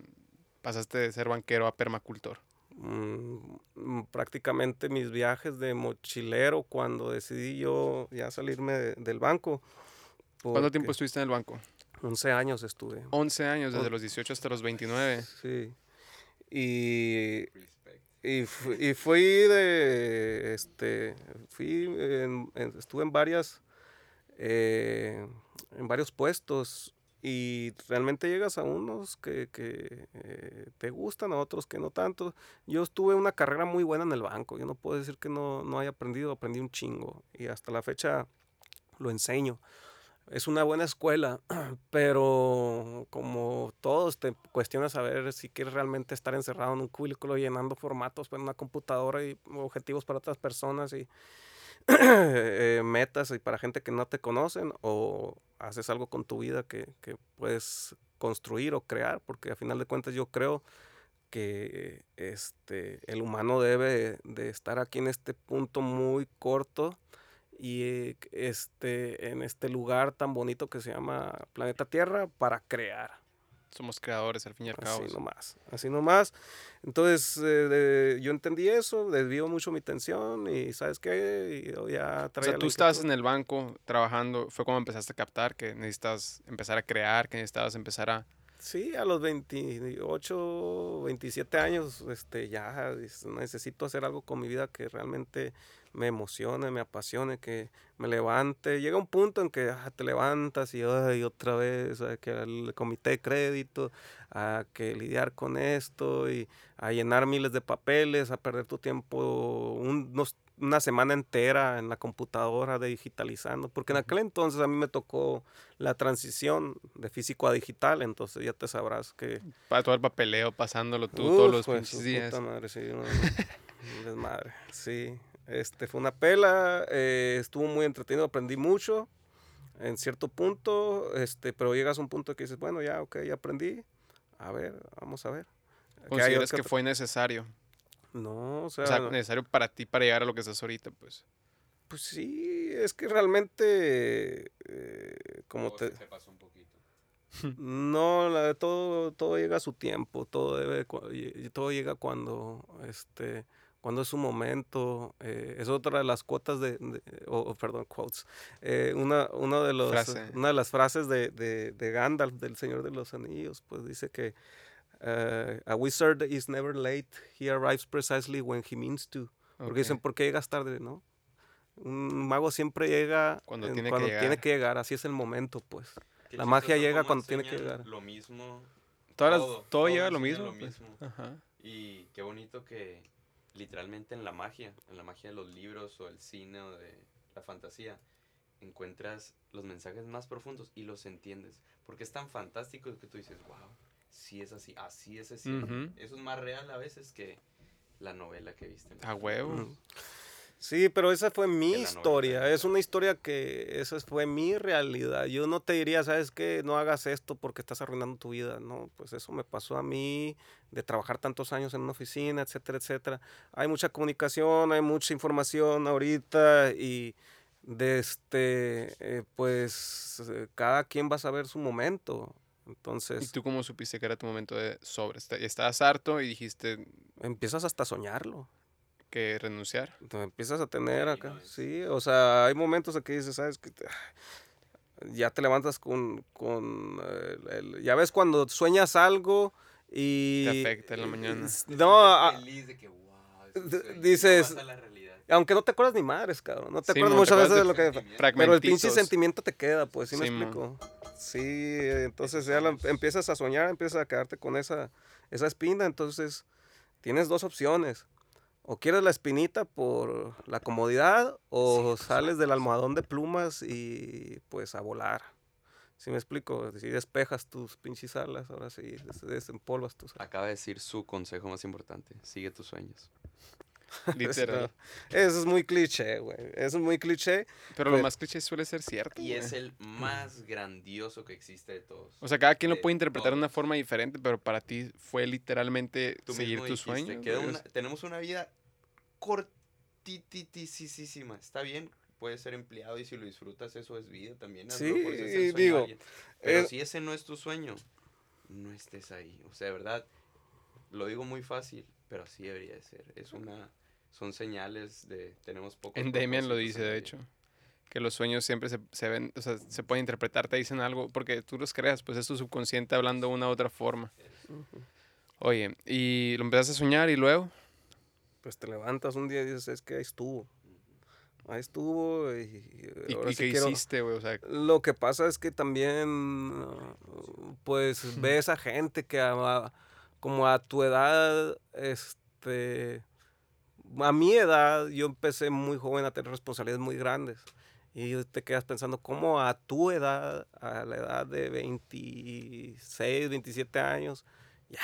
pasaste de ser banquero a permacultor? Mm, prácticamente mis viajes de mochilero cuando decidí yo ya salirme de- del banco. ¿Cuánto tiempo estuviste en el banco? 11 años estuve. 11 años, desde los 18 hasta los 29. Sí. Y Y, fu- y fui de, este, fui, en- en- estuve en varias, eh, en varios puestos y realmente llegas a unos que, que, eh, te gustan, a otros que no tanto. Yo tuve una carrera muy buena en el banco, yo no puedo decir que no, no haya aprendido, aprendí un chingo y hasta la fecha lo enseño. Es una buena escuela, pero como todos te cuestionas a ver si quieres realmente estar encerrado en un cubículo llenando formatos para una computadora y objetivos para otras personas y eh, metas y para gente que no te conocen o haces algo con tu vida que, que puedes construir o crear, porque a final de cuentas yo creo que este, el humano debe de estar aquí en este punto muy corto y eh, este, en este lugar tan bonito que se llama planeta Tierra para crear. Somos creadores al fin y al cabo. Así nomás, así nomás. Entonces eh, yo entendí eso, desvío mucho mi tensión y ¿sabes qué? Y yo ya O traía sea, la tú estabas en el banco trabajando, fue cuando empezaste a captar que necesitas empezar a crear, que necesitabas empezar a, Sí, a los 28, 27 años, este, ya necesito hacer algo con mi vida que realmente me emocione, me apasione, que me levante. Llega un punto en que ah, te levantas y ay, otra vez, que el comité de crédito, a que lidiar con esto y a llenar miles de papeles, a perder tu tiempo unos una semana entera en la computadora digitalizando, porque en aquel entonces a mí me tocó la transición de físico a digital, entonces ya te sabrás que... Para todo el papeleo, pasándolo tú todos los pues, días. Puta madre, sí, desmadre, sí. Este, fue una pela, eh, estuvo muy entretenido, aprendí mucho en cierto punto, este, pero llegas a un punto que dices, bueno, ya, ok, ya aprendí, a ver, vamos a ver. ¿Consideras que fue necesario? No, o sea, o sea, necesario para ti para llegar a lo que estás ahorita, pues. Pues sí, es que realmente, eh, como te... pasó un poquito. No, la, todo, todo llega a su tiempo, todo debe, todo llega cuando, este, cuando es su momento. Eh, es otra de las cuotas de, o perdón, quotes. Eh, una, una, de los, una de las frases de, de, de Gandalf, del Señor de los Anillos, pues dice que Uh, a wizard is never late. He arrives precisely when he means to. Porque dicen, ¿por qué llegas tarde? ¿No? Un mago siempre llega cuando, tiene, cuando que tiene, que llegar. Así es el momento, pues. La magia llega cuando tiene que llegar. Lo mismo. todo, todo, llega lo mismo. Lo pues. mismo. Y qué bonito que literalmente en la magia, en la magia de los libros o el cine o de la fantasía, encuentras los mensajes más profundos y los entiendes. Porque es tan fantástico que tú dices, wow sí es así, así es así. Eso es más real a veces que la novela que viste. A huevo. Sí, pero esa fue mi historia. Es una historia que esa fue mi realidad. Yo no te diría, sabes que no hagas esto porque estás arruinando tu vida. No, pues eso me pasó a mí de trabajar tantos años en una oficina, etcétera, etcétera. Hay mucha comunicación, hay mucha información ahorita y de este, eh, pues eh, cada quien va a saber su momento. Entonces. ¿Y tú cómo supiste que era tu momento de sobre? Estabas harto y dijiste. Empiezas hasta a soñarlo. Que renunciar. Entonces empiezas a tener acá. Sí, o sea, hay momentos en que dices, ¿sabes? Que ya te levantas con. con el, ya ves cuando sueñas algo y. Te afecta en la mañana. No. Feliz de que, wow, dices aunque no te acuerdas ni madres, cabrón. No te acuerdas muchas veces de, lo que. Pero el pinche sentimiento te queda, pues, ¿sí, me explico? Sí, entonces ya empiezas a soñar, empiezas a quedarte con esa, esa espina. Entonces, tienes dos opciones. O quieres la espinita por la comodidad, o pues, sales del almohadón de plumas y pues a volar. ¿Sí me explico? Si despejas tus pinches alas, ahora sí, desempolvas tus Acaba de decir su consejo más importante. Sigue tus sueños. Literal. Eso es muy cliché, güey. Eso es muy cliché. Pero lo más cliché suele ser cierto. Y es el más grandioso que existe de todos. O sea, cada quien lo puede interpretar de una forma diferente, pero para ti fue literalmente seguir tu sueño. tenemos una vida cortitísima. Está bien, puedes ser empleado y si lo disfrutas, eso es vida también. Sí, digo. Pero si ese no es tu sueño, no estés ahí. O sea, de verdad, lo digo muy fácil, pero así debería de ser. Es una son señales de tenemos poco. En Demian lo dice, de hecho, que los sueños siempre se, se, ven, o sea, se pueden interpretar, te dicen algo, porque tú los creas, pues es tu subconsciente hablando de una u otra forma. Oye, y lo empezaste a soñar y luego. Pues te levantas un día y dices, es que ahí estuvo. Ahí estuvo. ¿Y, ¿Y, qué hiciste, güey? O sea, lo que pasa es que también, pues, ves a gente que a, como a tu edad, este, a mi edad, yo empecé muy joven a tener responsabilidades muy grandes. Y te quedas pensando, ¿cómo a tu edad, a la edad de 26, 27 años, ya,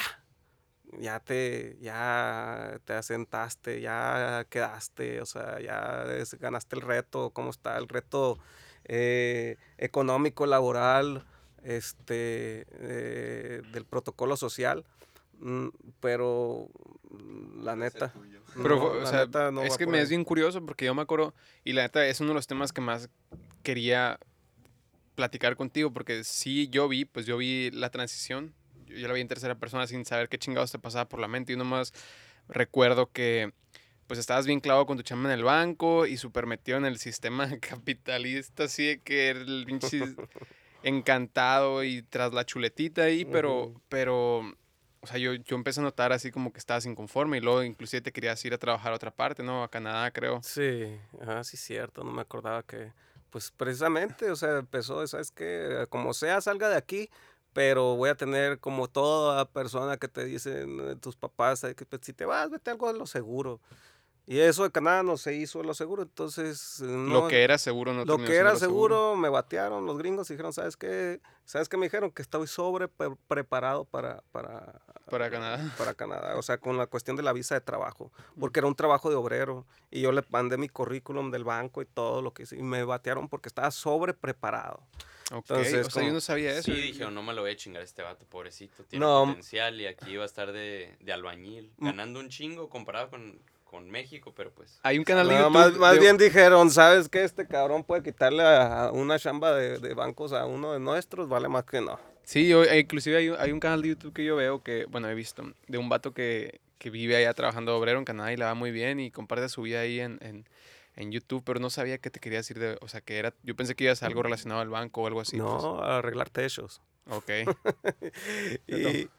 ya te, ya te asentaste, ya quedaste, o sea, ya ganaste el reto, ¿cómo está el reto eh, económico, laboral, este, eh, del protocolo social? Mm, pero la neta. Pero, o sea, es que me es bien curioso porque yo me acuerdo, y la neta es uno de los temas que más quería platicar contigo, porque sí, yo vi, pues yo vi la transición, yo, la vi en tercera persona sin saber qué chingados te pasaba por la mente, y más recuerdo que pues estabas bien clavado con tu chamba en el banco y súper metido en el sistema capitalista, así de que el pinche encantado y tras la chuletita ahí, pero, pero, o sea, yo, yo empecé a notar así como que estabas inconforme y luego inclusive te querías ir a trabajar a otra parte, ¿no? A Canadá, creo. Sí, ah, sí, cierto, no me acordaba que, pues precisamente, o sea, empezó, ¿sabes qué? Como sea, salga de aquí, pero voy a tener como toda persona que te dicen eh, tus papás, que pues, si te vas, vete algo de lo seguro. Y eso de Canadá no se hizo de lo seguro, entonces... eh, lo no- que era seguro no Lo que era lo seguro, me batearon los gringos y dijeron, ¿sabes qué? ¿Sabes qué me dijeron? Que estoy sobre pre- preparado para, para, Para Canadá. para Canadá, o sea, con la cuestión de la visa de trabajo, porque era un trabajo de obrero y yo le mandé mi currículum del banco y todo lo que hice y me batearon porque estaba sobre preparado. Ok, Entonces, o sea, yo no sabía eso. Sí, dije, no me lo voy a chingar a este vato, pobrecito. Tiene No. potencial y aquí va a estar de, de albañil, Mm. ganando un chingo comparado con, con México, pero pues... Hay un canal de No, YouTube. más, más de- bien dijeron, ¿sabes qué? Este cabrón puede quitarle a a una chamba de, de bancos a uno de nuestros, vale más que no. Sí, yo, eh, inclusive hay, un- hay un canal de YouTube que yo veo que, bueno, he visto, de un vato que, que vive allá trabajando obrero en Canadá y le va muy bien y comparte su vida ahí en, en, en YouTube, pero no sabía que te querías ir de, o sea, que era, yo pensé que ibas a algo relacionado al banco o algo así. pues. no, a arreglar techos. Ok, y,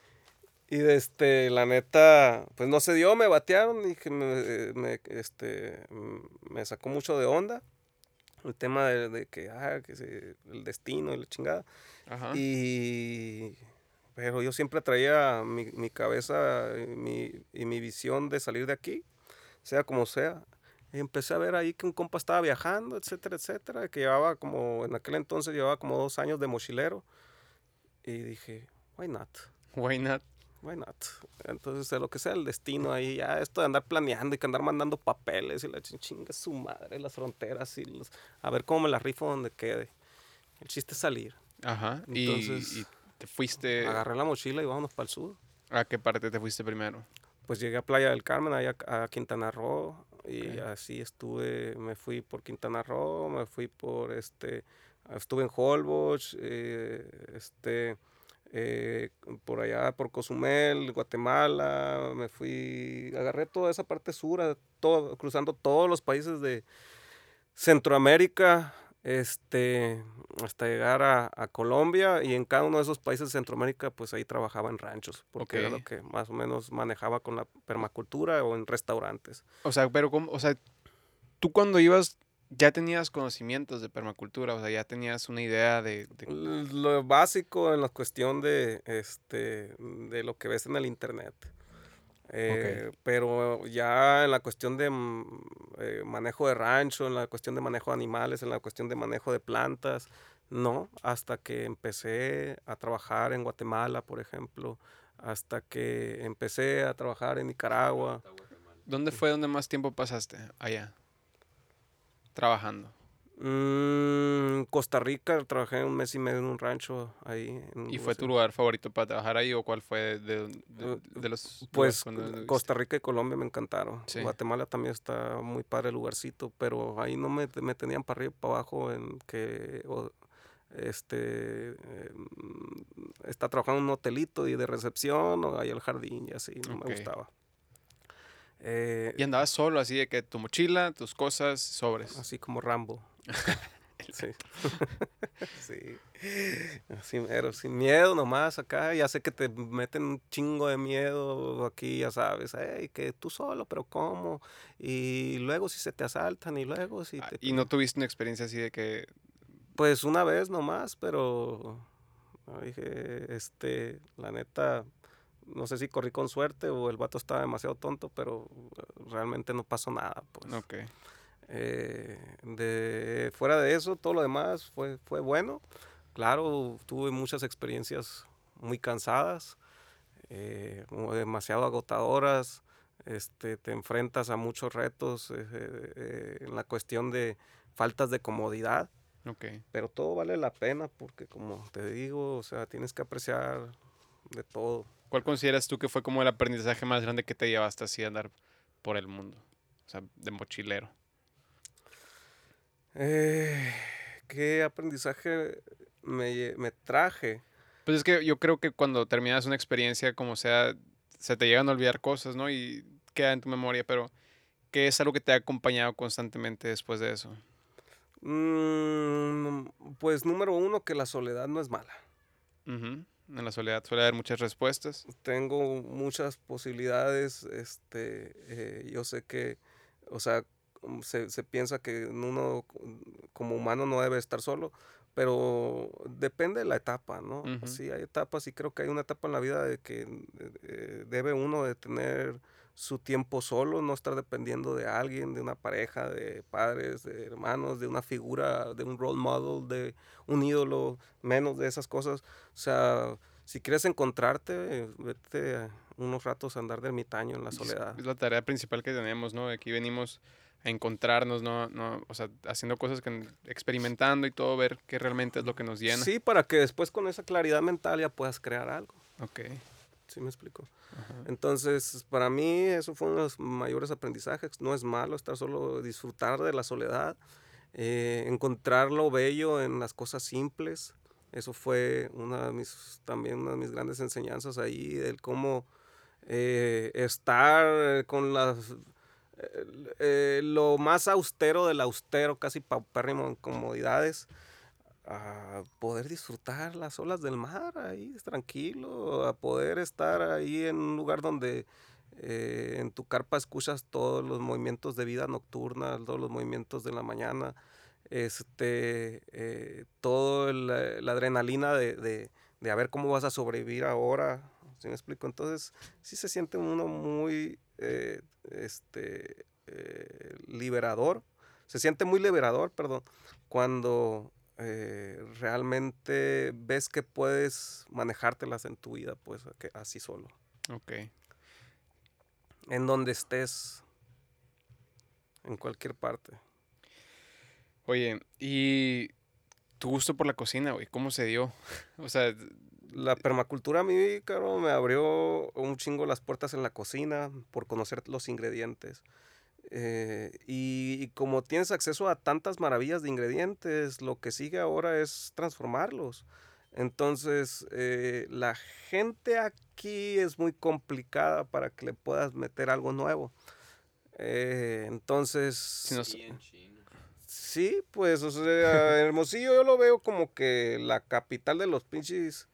y este, la neta, pues no se dio, me batearon y que me, me, este, mm, me sacó mucho de onda el tema de, de que, ah, que se- el destino y la chingada. ajá. Y, pero yo siempre traía mi, mi cabeza y mi, y mi visión de salir de aquí, sea como sea. Y empecé a ver ahí que un compa estaba viajando, etcétera, etcétera, que llevaba como, en aquel entonces llevaba como dos años de mochilero. Y dije, why not? Why not? Why not? Entonces, lo que sea el destino ahí, ya esto de andar planeando y que andar mandando papeles y la chin- chinga su madre, las fronteras y los, a ver cómo me la rifo donde quede. El chiste es salir. Ajá. Y, Entonces, y te fuiste, Agarré la mochila y vámonos para el sur. ¿a qué parte te fuiste primero? Pues llegué a Playa del Carmen, allá a Quintana Roo, y así estuve, me fui por Quintana Roo, me fui por este, estuve en Holbox, eh, este, eh, por allá por Cozumel, Guatemala, me fui, agarré toda esa parte sur, todo, cruzando todos los países de Centroamérica, este, hasta llegar a, a Colombia y en cada uno de esos países de Centroamérica, pues ahí trabajaba en ranchos, porque era lo que más o menos manejaba con la permacultura o en restaurantes. O sea, pero ¿cómo? O sea, tú cuando ibas ya tenías conocimientos de permacultura, o sea, ya tenías una idea de... de- Lo básico en la cuestión de, este, de lo que ves en el internet. Eh, Pero ya en la cuestión de mm, eh, manejo de rancho, en la cuestión de manejo de animales, en la cuestión de manejo de plantas, no, hasta que empecé a trabajar en Guatemala, por ejemplo, hasta que empecé a trabajar en Nicaragua. ¿Dónde fue donde más tiempo pasaste allá? Trabajando. Mm, Costa Rica, trabajé un mes y medio en un rancho ahí. en ¿Y fue tu lugar- favorito para trabajar ahí o cuál fue de, de- Eh, de los... Pues? Costa Rica y Colombia me encantaron. Sí. Guatemala también está muy padre el lugarcito, pero ahí no me, me tenían para arriba y para abajo en que o, este eh, está trabajando en un hotelito y de recepción o ahí el jardín y así, no me gustaba. Eh, Y andabas solo, así de que tu mochila, tus cosas, sobres. así como Rambo. sí. sí. Así mero, sin miedo nomás acá. Ya sé que te meten un chingo de miedo aquí, ya sabes. "Ey, que tú solo, pero ¿cómo? Y luego si se te asaltan y luego si Ah, te... Y no tuviste una experiencia así de que... Pues una vez nomás, pero no, dije, este, la neta, no sé si corrí con suerte o el vato estaba demasiado tonto, pero eh, realmente no pasó nada. Pues. Ok. Eh, de, fuera de eso, todo lo demás fue, fue bueno. Claro, tuve muchas experiencias muy cansadas, eh, demasiado agotadoras. Este, te enfrentas a muchos retos eh, eh, en la cuestión de faltas de comodidad, Ok. pero todo vale la pena porque como te digo, o sea, tienes que apreciar de todo. ¿Cuál consideras tú que fue como el aprendizaje más grande que te llevaste así a andar por el mundo? O sea, de mochilero. Eh, ¿Qué aprendizaje me, me traje? Pues es que yo creo que cuando terminas una experiencia, como sea, se te llegan a olvidar cosas, ¿no? Y queda en tu memoria, pero ¿qué es algo que te ha acompañado constantemente después de eso? Mm, pues número uno, que la soledad no es mala. Ujú. En la soledad suele haber muchas respuestas. Tengo muchas posibilidades, este, eh, yo sé que, o sea, se, se piensa que uno mm, como humano no debe estar solo, pero depende de la etapa, ¿no? Ujú. Sí, hay etapas y creo que hay una etapa en la vida de que eh, debe uno de tener su tiempo solo, no estar dependiendo de alguien, de una pareja, de padres, de hermanos, de una figura, de un role model, de un ídolo, menos de esas cosas. O sea, si quieres encontrarte, vete unos ratos a andar de ermitaño en la soledad. Es la tarea principal que tenemos, ¿no? Aquí venimos a encontrarnos, ¿no? no o sea, haciendo cosas que experimentando y todo, ver qué realmente es lo que nos llena. Sí, para que después con esa claridad mental ya puedas crear algo. Ok. ¿Sí me explico? Ajá. Entonces, para mí eso fue uno de los mayores aprendizajes. No es malo estar solo, disfrutar de la soledad, eh, encontrar lo bello en las cosas simples. Eso fue una de mis, también una de mis grandes enseñanzas ahí, el cómo eh, estar con las, eh, lo más austero del austero, casi paupérrimo en comodidades, a poder disfrutar las olas del mar ahí tranquilo, a poder estar ahí en un lugar donde eh, en tu carpa escuchas todos los movimientos de vida nocturna, todos los movimientos de la mañana, este, eh, eh, la adrenalina de, de, de a ver cómo vas a sobrevivir ahora, ¿sí me explico? Entonces sí se siente uno muy eh, este, eh, liberador, se siente muy liberador, perdón, cuando eh, realmente ves que puedes manejártelas en tu vida, pues así solo. Ok. En donde estés, en cualquier parte. Oye, ¿y tu gusto por la cocina, güey? ¿Cómo se dio? O sea, La permacultura a mí, cabrón, me abrió un chingo las puertas en la cocina por conocer los ingredientes. Eh, y, y como tienes acceso a tantas maravillas de ingredientes, lo que sigue ahora es transformarlos. Entonces, eh, la gente aquí es muy complicada para que le puedas meter algo nuevo. Eh, entonces. Sí, pues, o sea, Hermosillo yo lo veo como que la capital de los pinches.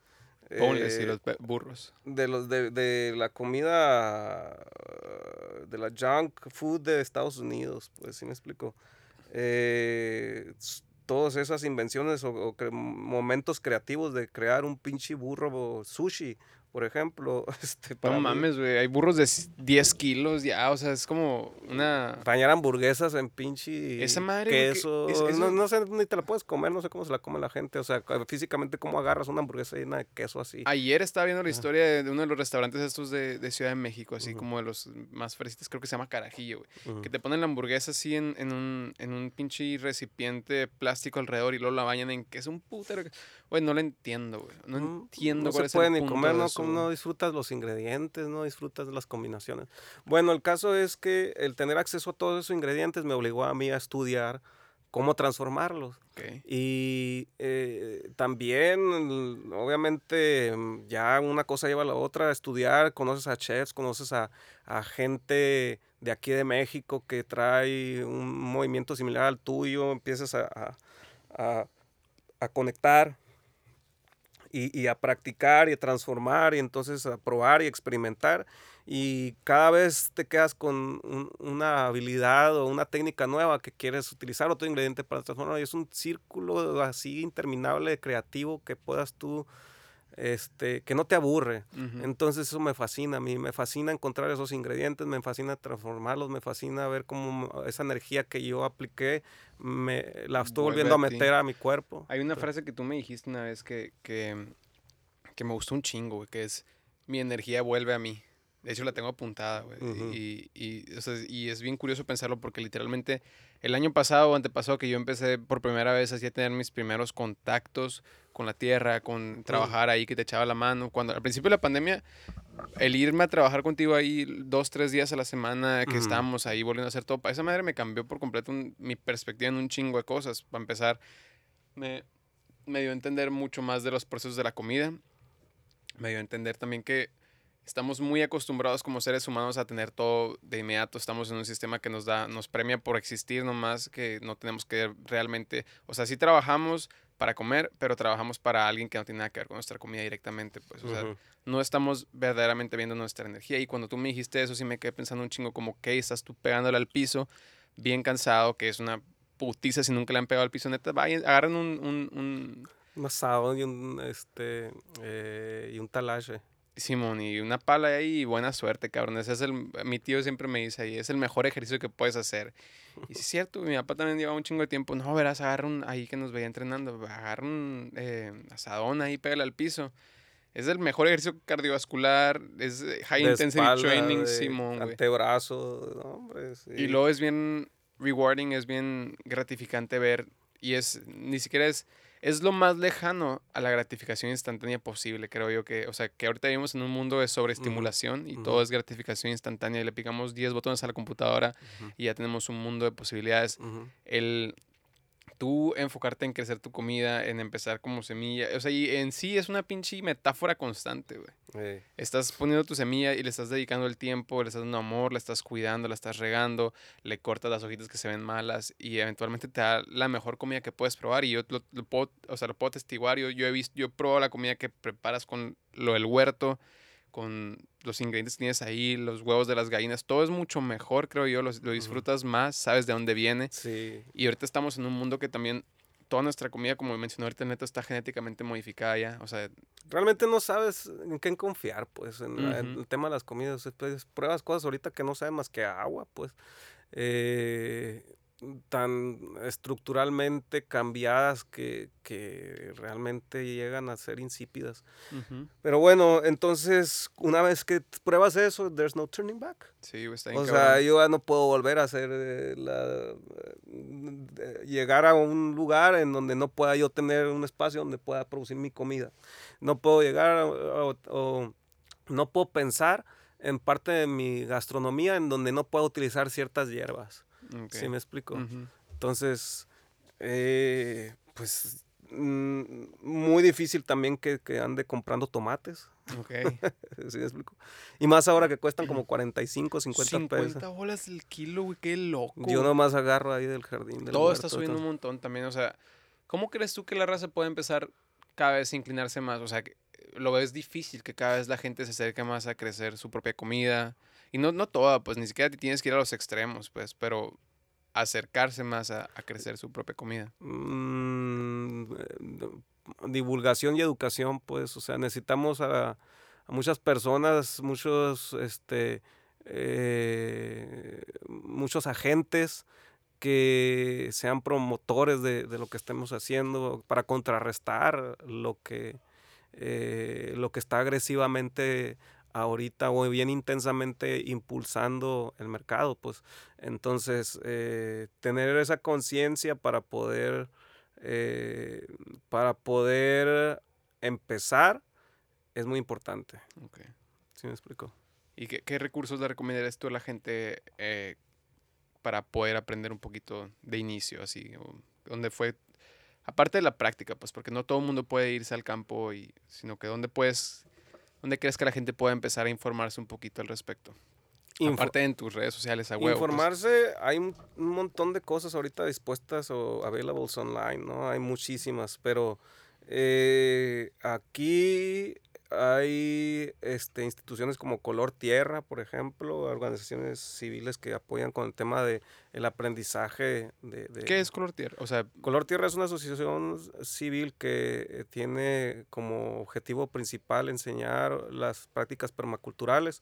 Ponles y eh, los pe- burros. de los de, de la comida uh, de la junk food de Estados Unidos, pues sí me explico. Eh, todas esas invenciones o, o cre- momentos creativos de crear un pinche burro sushi, por ejemplo. Este, para No mí, mames, güey. Hay burros de s- 10 kilos ya. O sea, es como una. Bañar hamburguesas en pinche Esa madre, güey, que- queso. es- No, no sé, ni te la puedes comer, no sé cómo se la come la gente. O sea, ca- físicamente, cómo agarras una hamburguesa llena de queso así. Ayer estaba viendo la historia de, uno de los restaurantes estos de, de Ciudad de México, así como de los más fresitas, creo que se llama Carajillo, güey. Que te ponen la hamburguesa así en, en un, en un pinche recipiente plástico alrededor y luego la bañan en queso. Un putero. Güey, no lo entiendo, güey. No Mm, entiendo no cuál se es puede el ni punto comer, ¿no? Eso, no disfrutas los ingredientes, no disfrutas de las combinaciones. Bueno, el caso es que el tener acceso a todos esos ingredientes me obligó a mí a estudiar cómo transformarlos. Y eh, también, l- obviamente, mm, ya una cosa lleva a la otra, estudiar, conoces a chefs, conoces a, a gente de aquí de México que trae un movimiento similar al tuyo, empiezas a, a- a- a conectar y, y a practicar y a transformar y entonces a probar y experimentar y cada vez te quedas con un- una habilidad o una técnica nueva que quieres utilizar otro ingrediente para transformar y es un círculo así interminable creativo que puedas tú este que no te aburre Ujú. entonces eso me fascina a mí me fascina encontrar esos ingredientes me fascina transformarlos me fascina ver cómo esa energía que yo apliqué me la estoy Vuelve volviendo a meter a mi cuerpo Hay una frase que tú me dijiste una vez que, que, que me gustó un chingo, güey, que es mi energía vuelve a mí. De hecho, la tengo apuntada, güey. Ujú. y, y, o sea, y es bien curioso pensarlo porque literalmente el año pasado o antepasado que yo empecé por primera vez así a tener mis primeros contactos con la tierra, con trabajar ahí que te echaba la mano. Cuando al principio de la pandemia, el irme a trabajar contigo ahí dos, tres días a la semana que Ujú. estábamos ahí volviendo a hacer todo, esa madre me cambió por completo un- mi perspectiva en un chingo de cosas. Para empezar, me, me dio a entender mucho más de los procesos de la comida. Me dio a entender también que estamos muy acostumbrados como seres humanos a tener todo de inmediato. Estamos en un sistema que nos da, nos premia por existir nomás, que no tenemos que realmente, o sea, sí trabajamos para comer, pero trabajamos para alguien que no tiene nada que ver con nuestra comida directamente, pues, o sea, Ujú. no estamos verdaderamente viendo nuestra energía. Y cuando tú me dijiste eso, sí me quedé pensando un chingo como que estás tú pegándole al piso, bien cansado, que es una putiza si nunca le han pegado al piso, neta, vayan, agarren un, un, un Un asado y un, este, eh, y un talache. Simón, y una pala ahí y buena suerte, cabrón. Ese es el, mi tío siempre me dice ahí, es el mejor ejercicio que puedes hacer. Y es cierto, mi papá también lleva un chingo de tiempo. No, verás, agarra un, ahí que nos veía entrenando, agarra un eh, asadón ahí, pégale al piso. Es el mejor ejercicio cardiovascular, es eh, high de intensity espalda, training, Simón, güey. Antebrazo, no, hombre, sí. Y luego es bien rewarding, es bien gratificante ver, y es, ni siquiera es, es lo más lejano a la gratificación instantánea posible, creo yo que, o sea, que ahorita vivimos en un mundo de sobreestimulación y todo es gratificación instantánea y le picamos 10 botones a la computadora y ya tenemos un mundo de posibilidades. El tú enfocarte en crecer tu comida, en empezar como semilla, o sea, y en sí es una pinche metáfora constante, güey. Estás poniendo tu semilla y le estás dedicando el tiempo, le estás dando amor, la estás cuidando, la estás regando, le cortas las hojitas que se ven malas y eventualmente te da la mejor comida que puedes probar. Y yo lo, lo puedo, o sea, lo puedo testiguar. Yo, yo he visto, yo he probado la comida que preparas con lo del huerto, con los ingredientes que tienes ahí, los huevos de las gallinas. Todo es mucho mejor, creo yo. Lo, lo disfrutas más, sabes de dónde viene. sí, Y ahorita estamos en un mundo que también toda nuestra comida, como mencionó ahorita Neto, está genéticamente modificada ya. O sea, realmente no sabes en qué confiar, pues, en, el tema de las comidas. Pues, pruebas cosas ahorita que no saben más que agua, pues. eh, tan estructuralmente cambiadas que, que realmente llegan a ser insípidas. ujú. Pero bueno, entonces, una vez que pruebas eso, there's no turning back. sí, está O cabrón. sea, yo ya no puedo volver a hacer eh, la, eh, llegar a un lugar en donde no pueda yo tener un espacio donde pueda producir mi comida. No puedo llegar a- o, o no puedo pensar en parte de mi gastronomía en donde no puedo utilizar ciertas hierbas. Ok. ¿Sí me explico? Entonces, eh, pues mm, muy difícil también que, que ande comprando tomates. Ok. ¿Sí me explico? Y más ahora que cuestan como 45, 50, 50 pesos. bolas el kilo, güey, qué loco. Yo nomás agarro ahí del jardín. Del Todo huerto, está subiendo un montón también, o sea, ¿cómo crees tú que la raza puede empezar cada vez a inclinarse más? O sea, que lo ves difícil que cada vez la gente se acerque más a crecer su propia comida. Y no, no toda, pues ni siquiera tienes que ir a los extremos, pues, pero acercarse más a, a crecer su propia comida. Mm, eh, divulgación y educación, pues, o sea, necesitamos a, a muchas personas, muchos, este, eh, muchos agentes que sean promotores de, de lo que estemos haciendo para contrarrestar lo que, eh, lo que está agresivamente ahorita o bien intensamente impulsando el mercado, pues entonces eh, tener esa conciencia para poder eh, para poder empezar es muy importante. ¿Sí me explico? ¿Y qué, qué recursos le recomendarías tú a la gente eh, para poder aprender un poquito de inicio, así? ¿Dónde fue, aparte de la práctica, pues, porque no todo el mundo puede irse al campo, y, sino que dónde puedes, dónde crees que la gente pueda empezar a informarse un poquito al respecto? Info- aparte en tus redes sociales a huevo. pues. Informarse, hay un, un montón de cosas ahorita dispuestas o availables online, ¿no? Hay muchísimas, pero eh, aquí hay este, instituciones como Color Tierra, por ejemplo, organizaciones civiles que apoyan con el tema de el aprendizaje de, de- ¿Qué es color tierra? O sea, Color Tierra es una asociación civil que tiene como objetivo principal enseñar las prácticas permaculturales.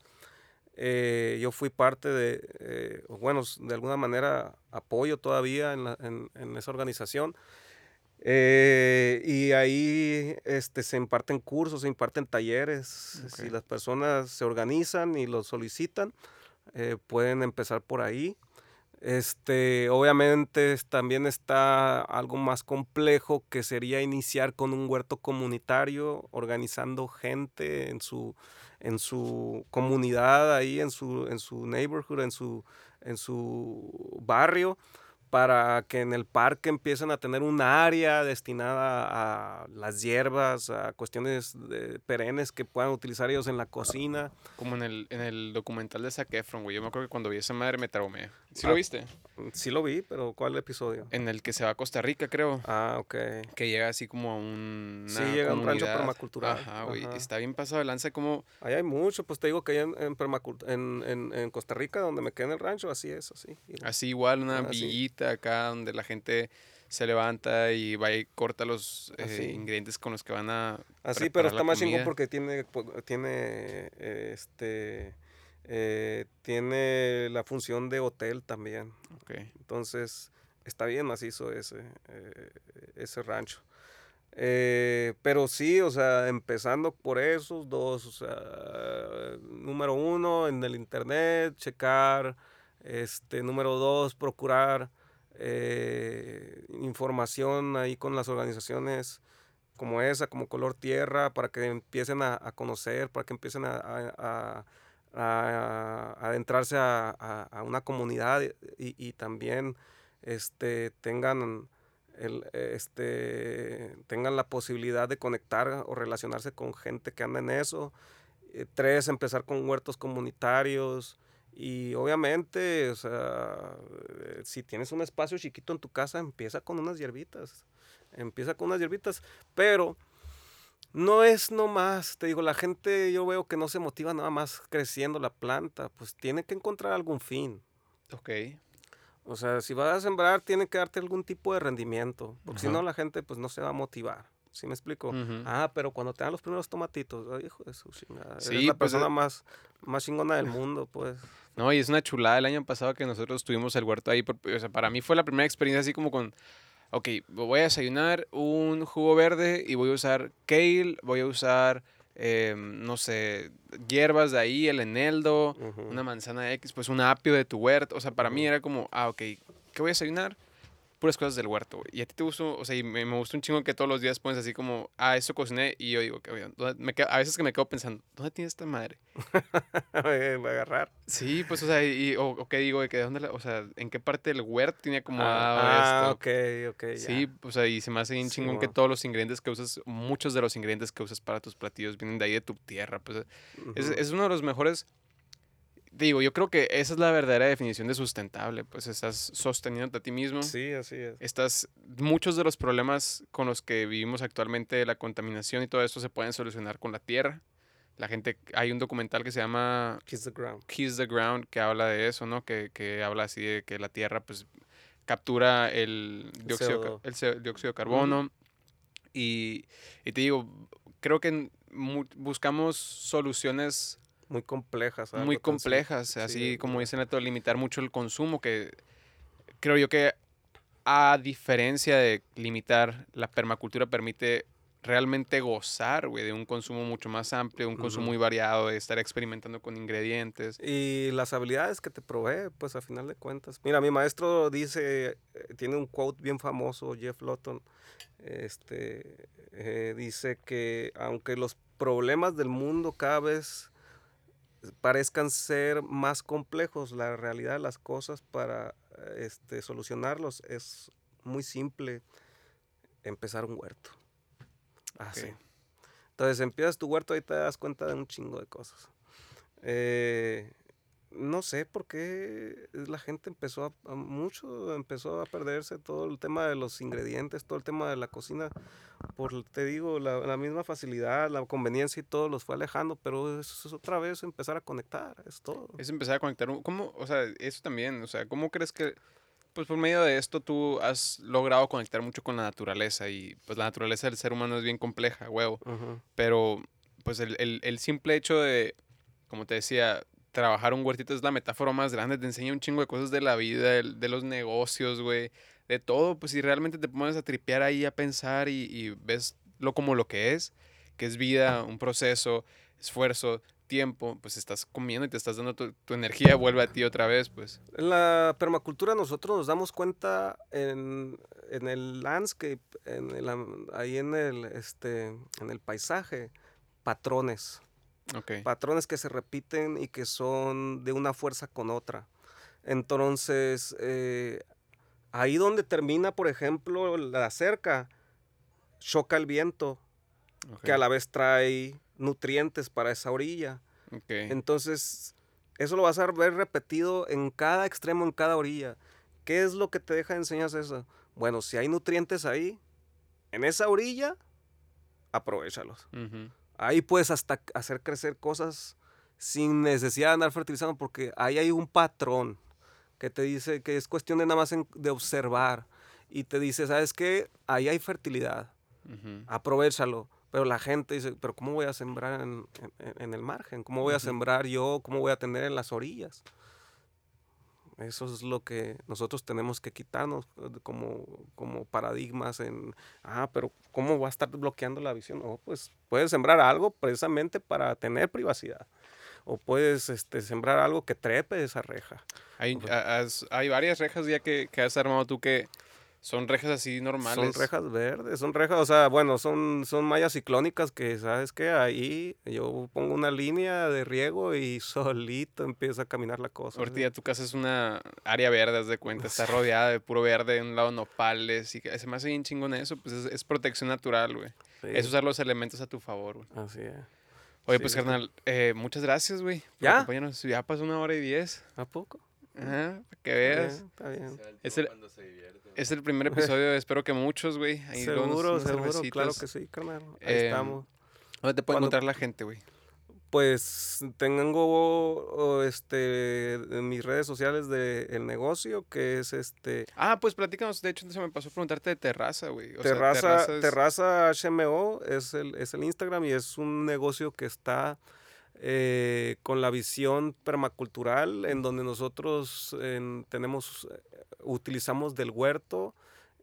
Eh, yo fui parte de, eh, bueno, de alguna manera apoyo todavía en, la- en- en esa organización. Eh, y ahí este, se imparten cursos, se imparten talleres. Ok. Si las personas se organizan y lo solicitan, eh, pueden empezar por ahí. Este, obviamente también está algo más complejo que sería iniciar con un huerto comunitario, organizando gente en su, en su comunidad, ahí en su, en su neighborhood, en su, en su barrio, para que en el parque empiecen a tener un área destinada a las hierbas, a cuestiones de perennes que puedan utilizar ellos en la cocina. Como en el, en el documental de Zac Efron, güey. Yo me acuerdo que cuando vi esa madre me traumé. ¿Sí Ah. lo viste? Sí lo vi, pero ¿cuál episodio? En el que se va a Costa Rica, creo. Ah, ok. Que llega así como a un. Sí, llega a un rancho permacultural. Ajá, güey. Está bien pasado de lanza como. Ahí hay mucho, pues te digo que allá en, en, en, Costa Rica, donde me quedé en el rancho, así es, así. Así igual, una Ah, villita acá donde la gente se levanta y va y corta los eh, Así. ingredientes con los que van a. Así, pero está más chingón porque tiene, tiene, eh, este, eh, tiene la función de hotel también. Entonces, está bien macizo ese, eh, ese rancho. Eh, pero sí, o sea, empezando por esos dos, o sea, número uno, en el internet, checar, este, número dos, procurar eh, información ahí con las organizaciones como esa, como Color Tierra, para que empiecen a, a conocer, para que empiecen a, a- a- adentrarse a, a- a una comunidad y, y también este, tengan, el, este, tengan la posibilidad de conectar o relacionarse con gente que anda en eso. Eh, tres, empezar con huertos comunitarios. Y obviamente, o sea, eh, si tienes un espacio chiquito en tu casa, empieza con unas hierbitas. Empieza con unas hierbitas. Pero no es nomás, te digo, la gente yo veo que no se motiva nada más creciendo la planta, pues tiene que encontrar algún fin. Ok. O sea, si vas a sembrar, tiene que darte algún tipo de rendimiento, porque si Ajá. no la gente pues no se va a motivar. ¿Sí me explico? Ah, pero cuando te dan los primeros tomatitos, ay, hijo de su chingada, eres Sí, la pues, persona eh. más, más chingona del mundo, pues. No, y es una chulada el año pasado que nosotros tuvimos el huerto ahí. por- o sea, para mí fue la primera experiencia así como con, ok, voy a desayunar un jugo verde y voy a usar kale, voy a usar, eh, no sé, hierbas de ahí, el eneldo, una manzana X, pues un apio de tu huerto. O sea, para mí Ujú. era como, ah, ok, ¿qué voy a desayunar? Puras cosas del huerto, güey. Y a ti te gustó, o sea, y me, me gusta un chingo que todos los días pones así como, ah, eso cociné. Y yo digo, que, oye, ¿dónde- me quedo- a veces que me quedo pensando, ¿dónde tiene esta madre? Va a agarrar. Sí, pues, o sea, y, o, o qué digo, de que dónde, la- o sea, en qué parte del huerto tiene acomodado ah, esto. ok, ok. ya. Sí, o sea, y se me hace bien Sí, chingón que todos los ingredientes que usas, muchos de los ingredientes que usas para tus platillos vienen de ahí de tu tierra. Pues es, es uno de los mejores. Digo, yo creo que esa es la verdadera definición de sustentable. Pues estás sosteniéndote a ti mismo. Sí, así es. Estás, muchos de los problemas con los que vivimos actualmente, la contaminación y todo esto, se pueden solucionar con la tierra. La gente, hay un documental que se llama Kiss the ground. Kiss the Ground que habla de eso, ¿no? Que, que habla así de que la tierra pues captura el dióxido, ca- CO2. el CO- dióxido de carbono. y, y te digo, creo que buscamos soluciones Muy complejas. muy complejas, así sí, como dicen Neto, limitar mucho el consumo, que creo yo que a diferencia de limitar, la permacultura permite realmente gozar, güey, de un consumo mucho más amplio, un consumo muy variado, de estar experimentando con ingredientes. Y las habilidades que te provee, pues a final de cuentas. Mira, mi maestro dice, eh, tiene un quote bien famoso, Jeff Lawton, este, eh, dice que aunque los problemas del mundo cada vez parezcan ser más complejos, la realidad de las cosas para este, solucionarlos es muy simple, empezar un huerto. Así. Ok. Entonces empiezas tu huerto y te das cuenta de un chingo de cosas. Eh, no sé por qué la gente empezó a, a mucho, empezó a perderse todo el tema de los ingredientes, todo el tema de la cocina, por, te digo, la, la misma facilidad, la conveniencia y todo los fue alejando, pero eso es otra vez empezar a conectar, es todo. Es empezar a conectar. ¿Cómo, o sea, eso también, o sea, ¿cómo crees que, pues por medio de esto tú has logrado conectar mucho con la naturaleza y pues la naturaleza del ser humano es bien compleja, huevo, pero pues el, el- el simple hecho de, como te decía, trabajar un huertito es la metáfora más grande, te enseña un chingo de cosas de la vida, de, los negocios, güey, de todo, pues si realmente te pones a tripear ahí, a pensar y, ves lo como lo que es, que es vida, un proceso, esfuerzo, tiempo, pues estás comiendo y te estás dando tu, energía, vuelve a ti otra vez, pues. En la permacultura nosotros nos damos cuenta en, en el landscape, en el ahí en el, este, en el paisaje, patrones. Ok. patrones que se repiten y que son de una fuerza con otra. Entonces, eh, Ahí donde termina, por ejemplo, la cerca, choca el viento, que a la vez trae nutrientes para esa orilla. Entonces, eso lo vas a ver repetido en cada extremo, en cada orilla. ¿Qué es lo que te deja de enseñar eso? Bueno, si hay nutrientes ahí, en esa orilla, aprovechalos. Ahí puedes hasta hacer crecer cosas sin necesidad de andar fertilizando, porque ahí hay un patrón que te dice que es cuestión de nada más de observar y te dice, ¿sabes qué? Ahí hay fertilidad, aprovechalo. Pero la gente dice, pero ¿cómo voy a sembrar en, el margen? ¿Cómo voy a sembrar yo? ¿Cómo voy a tener en las orillas? Eso es lo que nosotros tenemos que quitarnos eh, como, como paradigmas en, ah, pero ¿cómo va a estar bloqueando la visión? No, pues puedes sembrar algo precisamente para tener privacidad o puedes este, sembrar algo que trepe esa reja. Hay, hay varias rejas ya que, que, has armado tú que son rejas así normales. Son rejas verdes, son rejas, o sea, bueno, son, son mallas ciclónicas que, ¿sabes qué? Ahí yo pongo una línea de riego y solito empieza a caminar la cosa. Ahorita tu casa es una área verde, haz de cuenta, está rodeada de puro verde, de un lado nopales, y se me hace bien chingón eso, pues es, protección natural, güey. Es usar los elementos a tu favor, güey. Así es. Oye, pues, carnal, eh, muchas gracias, güey. ¿Ya? Ya pasó una hora y diez. ¿A poco? Ajá, para que veas. Está bien. Es el, es el primer episodio, espero que muchos, güey. Seguro, seguro, claro que sí, carnal. Ahí em, estamos. ¿Dónde te puede encontrar la gente, güey? Pues tengo este en mis redes sociales de el negocio que es este Ah, pues platícanos, de hecho se me pasó a preguntarte de Terraza, güey. terraza, Terraza HMO es el, es el Instagram y es un negocio que está eh, con la visión permacultural en donde nosotros tenemos eh, utilizamos del huerto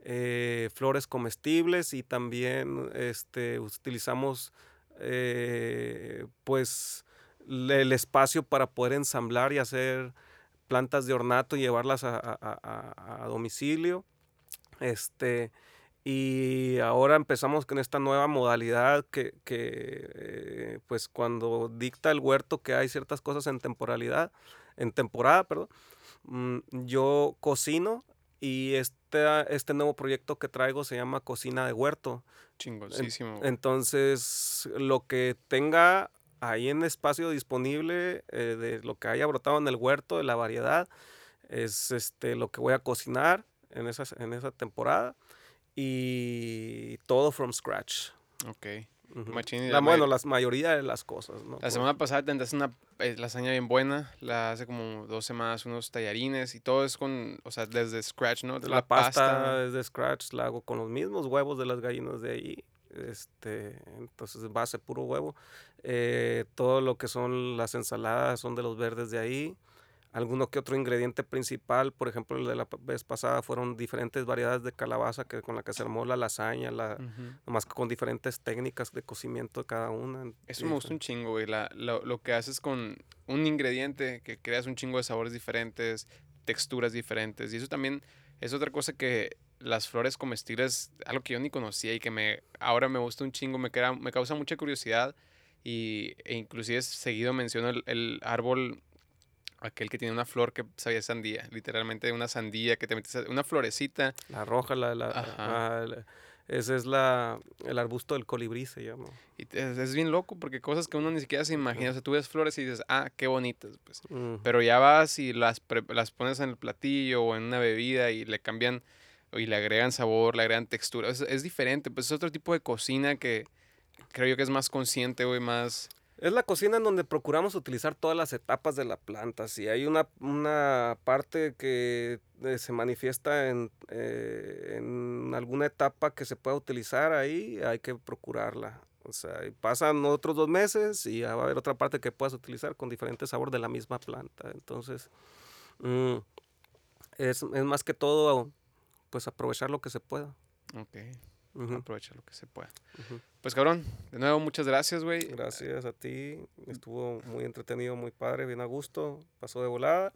eh, flores comestibles y también este utilizamos pues el espacio para poder ensamblar y hacer plantas de ornato y llevarlas a, domicilio. Este, y ahora empezamos con esta nueva modalidad que, eh, pues cuando dicta el huerto que hay ciertas cosas en temporalidad, en temporada, perdón, mm, yo cocino y este, este nuevo proyecto que traigo se llama Cocina de Huerto. Chingosísimo. Entonces, lo que tenga ahí en espacio disponible eh, de lo que haya brotado en el huerto, de la variedad, es este, lo que voy a cocinar en esa, en esa temporada. Y todo from scratch. Ok la, bueno, la mayoría de las cosas. ¿no? La semana pasada tentaste una eh, lasaña bien buena. La hace como dos semanas, unos tallarines y todo es con, o sea, desde scratch, ¿no? De la, pasta, desde scratch la hago con los mismos huevos de las gallinas de ahí. Este, entonces, base puro huevo. Eh, todo lo que son las ensaladas son de los verdes de ahí alguno que otro ingrediente principal, por ejemplo, el de la vez pasada fueron diferentes variedades de calabaza que, con la que se armó la lasaña, la, nomás que con diferentes técnicas de cocimiento de cada una. Eso me gusta un chingo, güey, la, lo, lo, que haces con un ingrediente, que creas un chingo de sabores diferentes, texturas diferentes, y eso también es otra cosa que las flores comestibles, algo que yo ni conocía y que me ahora me gusta un chingo, me, queda, me causa mucha curiosidad y, e inclusive seguido menciono el, el árbol Aquel que tiene una flor que sabía sandía, literalmente una sandía que te metes, una florecita. La roja, la, la, ese es la, el arbusto del colibrí, se llama. Y es, bien loco porque cosas que uno ni siquiera se imagina. O sea, tú ves flores y dices, ah, qué bonitas. Pues. Pero ya vas y las, las pones en el platillo o en una bebida y le cambian y le agregan sabor, le agregan textura. Es, es diferente, pues es otro tipo de cocina que creo yo que es más consciente, y más es la cocina en donde procuramos utilizar todas las etapas de la planta. Si hay una, una parte que eh, se manifiesta en, eh, en, alguna etapa que se pueda utilizar ahí, hay que procurarla. O sea, pasan otros dos meses y va a haber otra parte que puedas utilizar con diferente sabor de la misma planta. Entonces, mm, es, es, más que todo, pues aprovechar lo que se pueda. Ok. Aprovecha lo que se pueda. Pues cabrón, de nuevo muchas gracias, güey. Gracias a ti. Estuvo muy entretenido, muy padre, bien a gusto. Pasó de volada.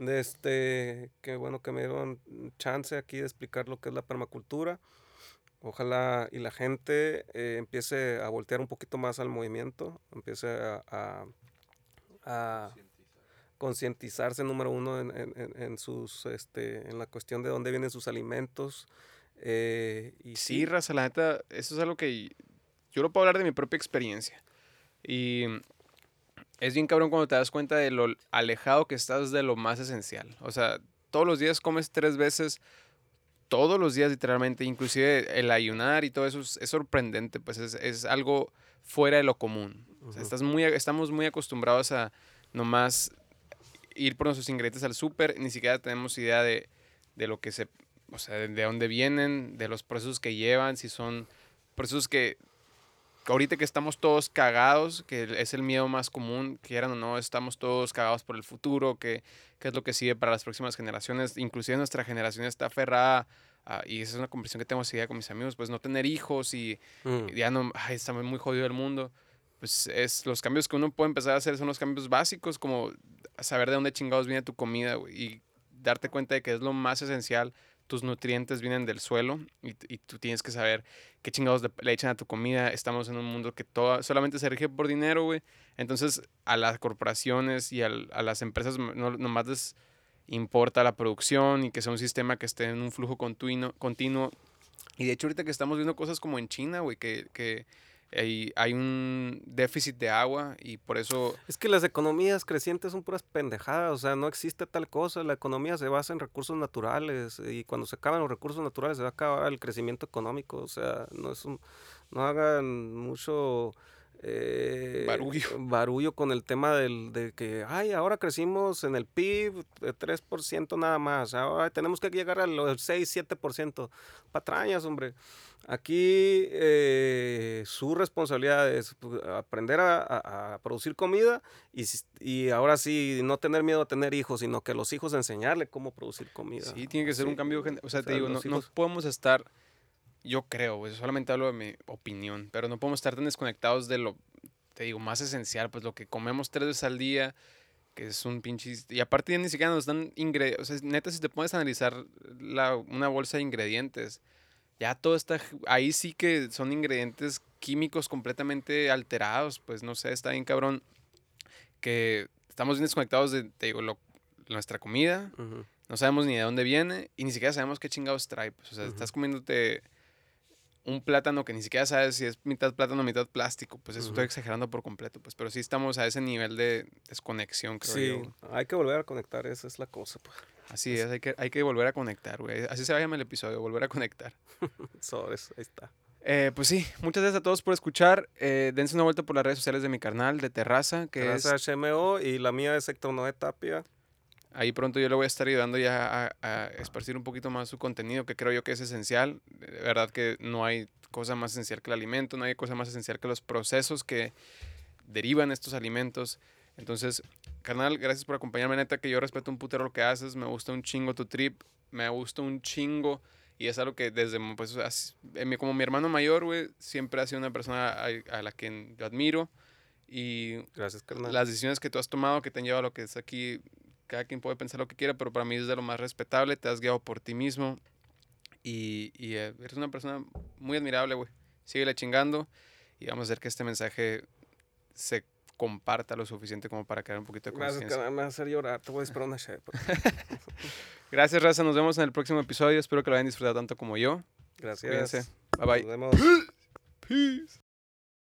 Este, qué bueno que me dieron chance aquí de explicar lo que es la permacultura. Ojalá y la gente eh, empiece a voltear un poquito más al movimiento, empiece a, a, concientizarse número uno en, en- en sus este en la cuestión de dónde vienen sus alimentos eh, y Sí, raza, la neta, eso es algo que yo lo puedo hablar de mi propia experiencia. Y es bien cabrón cuando te das cuenta de lo alejado que estás de lo más esencial. O sea, todos los días comes tres veces, todos los días literalmente, inclusive el ayunar y todo eso es, es sorprendente, pues es, es algo fuera de lo común. O sea, estás muy, estamos muy acostumbrados a nomás ir por nuestros ingredientes al súper, ni siquiera tenemos idea de, de lo que se, o sea, de, de dónde vienen, de los procesos que llevan, si son procesos que ahorita que estamos todos cagados, que es el miedo más común, quieran o no, estamos todos cagados por el futuro, que, que es lo que sigue para las próximas generaciones, inclusive nuestra generación está aferrada, a- y esa es una conversación que tengo seguida con mis amigos, pues no tener hijos y Mm. ya no, ay, está muy jodido el mundo. Pues es los cambios que uno puede empezar a hacer son los cambios básicos, como saber de dónde chingados viene tu comida, güey, y darte cuenta de que es lo más esencial. Tus nutrientes vienen del suelo y, y tú tienes que saber qué chingados le, echan a tu comida. Estamos en un mundo que todo, solamente se rige por dinero, güey. Entonces, a las corporaciones y al- a las empresas no, nomás les importa la producción y que sea un sistema que esté en un flujo continuo, continuo y de hecho, ahorita que estamos viendo cosas como en China, güey, que, que hay, hay un déficit de agua y por eso... Es que las economías crecientes son puras pendejadas, o sea, no existe tal cosa, la economía se basa en recursos naturales y cuando se acaban los recursos naturales se va a acabar el crecimiento económico, o sea, no es un, no hagan mucho eh, Barullo. barullo con el tema del, de que, ay, ahora crecimos en el PIB de 3% nada más, ahora tenemos que llegar al 6, 7%, patrañas, hombre. Aquí eh, su responsabilidad es pues, aprender a, a- a producir comida y, y ahora sí no tener miedo a tener hijos, sino que los hijos enseñarle cómo producir comida. Sí, tiene que ser un cambio... O sea, o te sea, digo, no, podemos estar... Yo creo, güey, solamente hablo de mi opinión, pero no podemos estar tan desconectados de lo, te digo, más esencial, pues lo que comemos tres veces al día, que es un pinche... Y aparte ya ni siquiera nos dan ingredientes, o sea, neta, si te pones a analizar la, una bolsa de ingredientes, ya todo está, ahí sí que son ingredientes químicos completamente alterados, pues no sé, está bien cabrón que estamos bien desconectados de, te digo, lo- nuestra comida, no sabemos ni de dónde viene y ni siquiera sabemos qué chingados trae. pues, o sea, estás comiéndote un plátano que ni siquiera sabes si es mitad plátano o mitad plástico. Pues eso estoy exagerando por completo. Pues, pero sí estamos a ese nivel de desconexión, creo Sí, yo. hay que volver a conectar, esa es la cosa. Pues. Así es, hay que, hay que volver a conectar, güey. Así se va a llamar el episodio, volver a conectar. Sobres, ahí está. Eh, pues sí, muchas gracias a todos por escuchar. Eh, dense una vuelta por las redes sociales de mi carnal, de Terraza, que es Terraza HMO y la mía es Héctor Noé Tapia. Ahí pronto yo le voy a estar ayudando ya a, a esparcir un poquito más su contenido, que creo yo que es esencial. De verdad que no hay cosa más esencial que el alimento, no hay cosa más esencial que los procesos que derivan estos alimentos. Entonces, carnal, gracias por acompañarme, neta, que yo respeto un putero lo que haces, me gusta un chingo tu trip, me gusta un chingo y es algo que desde, pues, como mi hermano mayor, güey, siempre ha sido una persona a, a la que yo admiro y Gracias, carnal. las decisiones que tú has tomado que te han llevado a lo que es aquí, cada quien puede pensar lo que quiera, pero para mí es de lo más respetable, te has guiado por ti mismo y, y, eh, eres una persona muy admirable, güey. Síguele chingando y vamos a hacer que este mensaje se comparta lo suficiente como para crear un poquito de Gracias, conciencia. carnal. Me va a hacer llorar. Te voy a esperar una cheve. Gracias, Raza. Nos vemos en el próximo episodio. Espero que lo hayan disfrutado tanto como yo. Gracias. Cuídense. Bye bye. Nos vemos. Peace.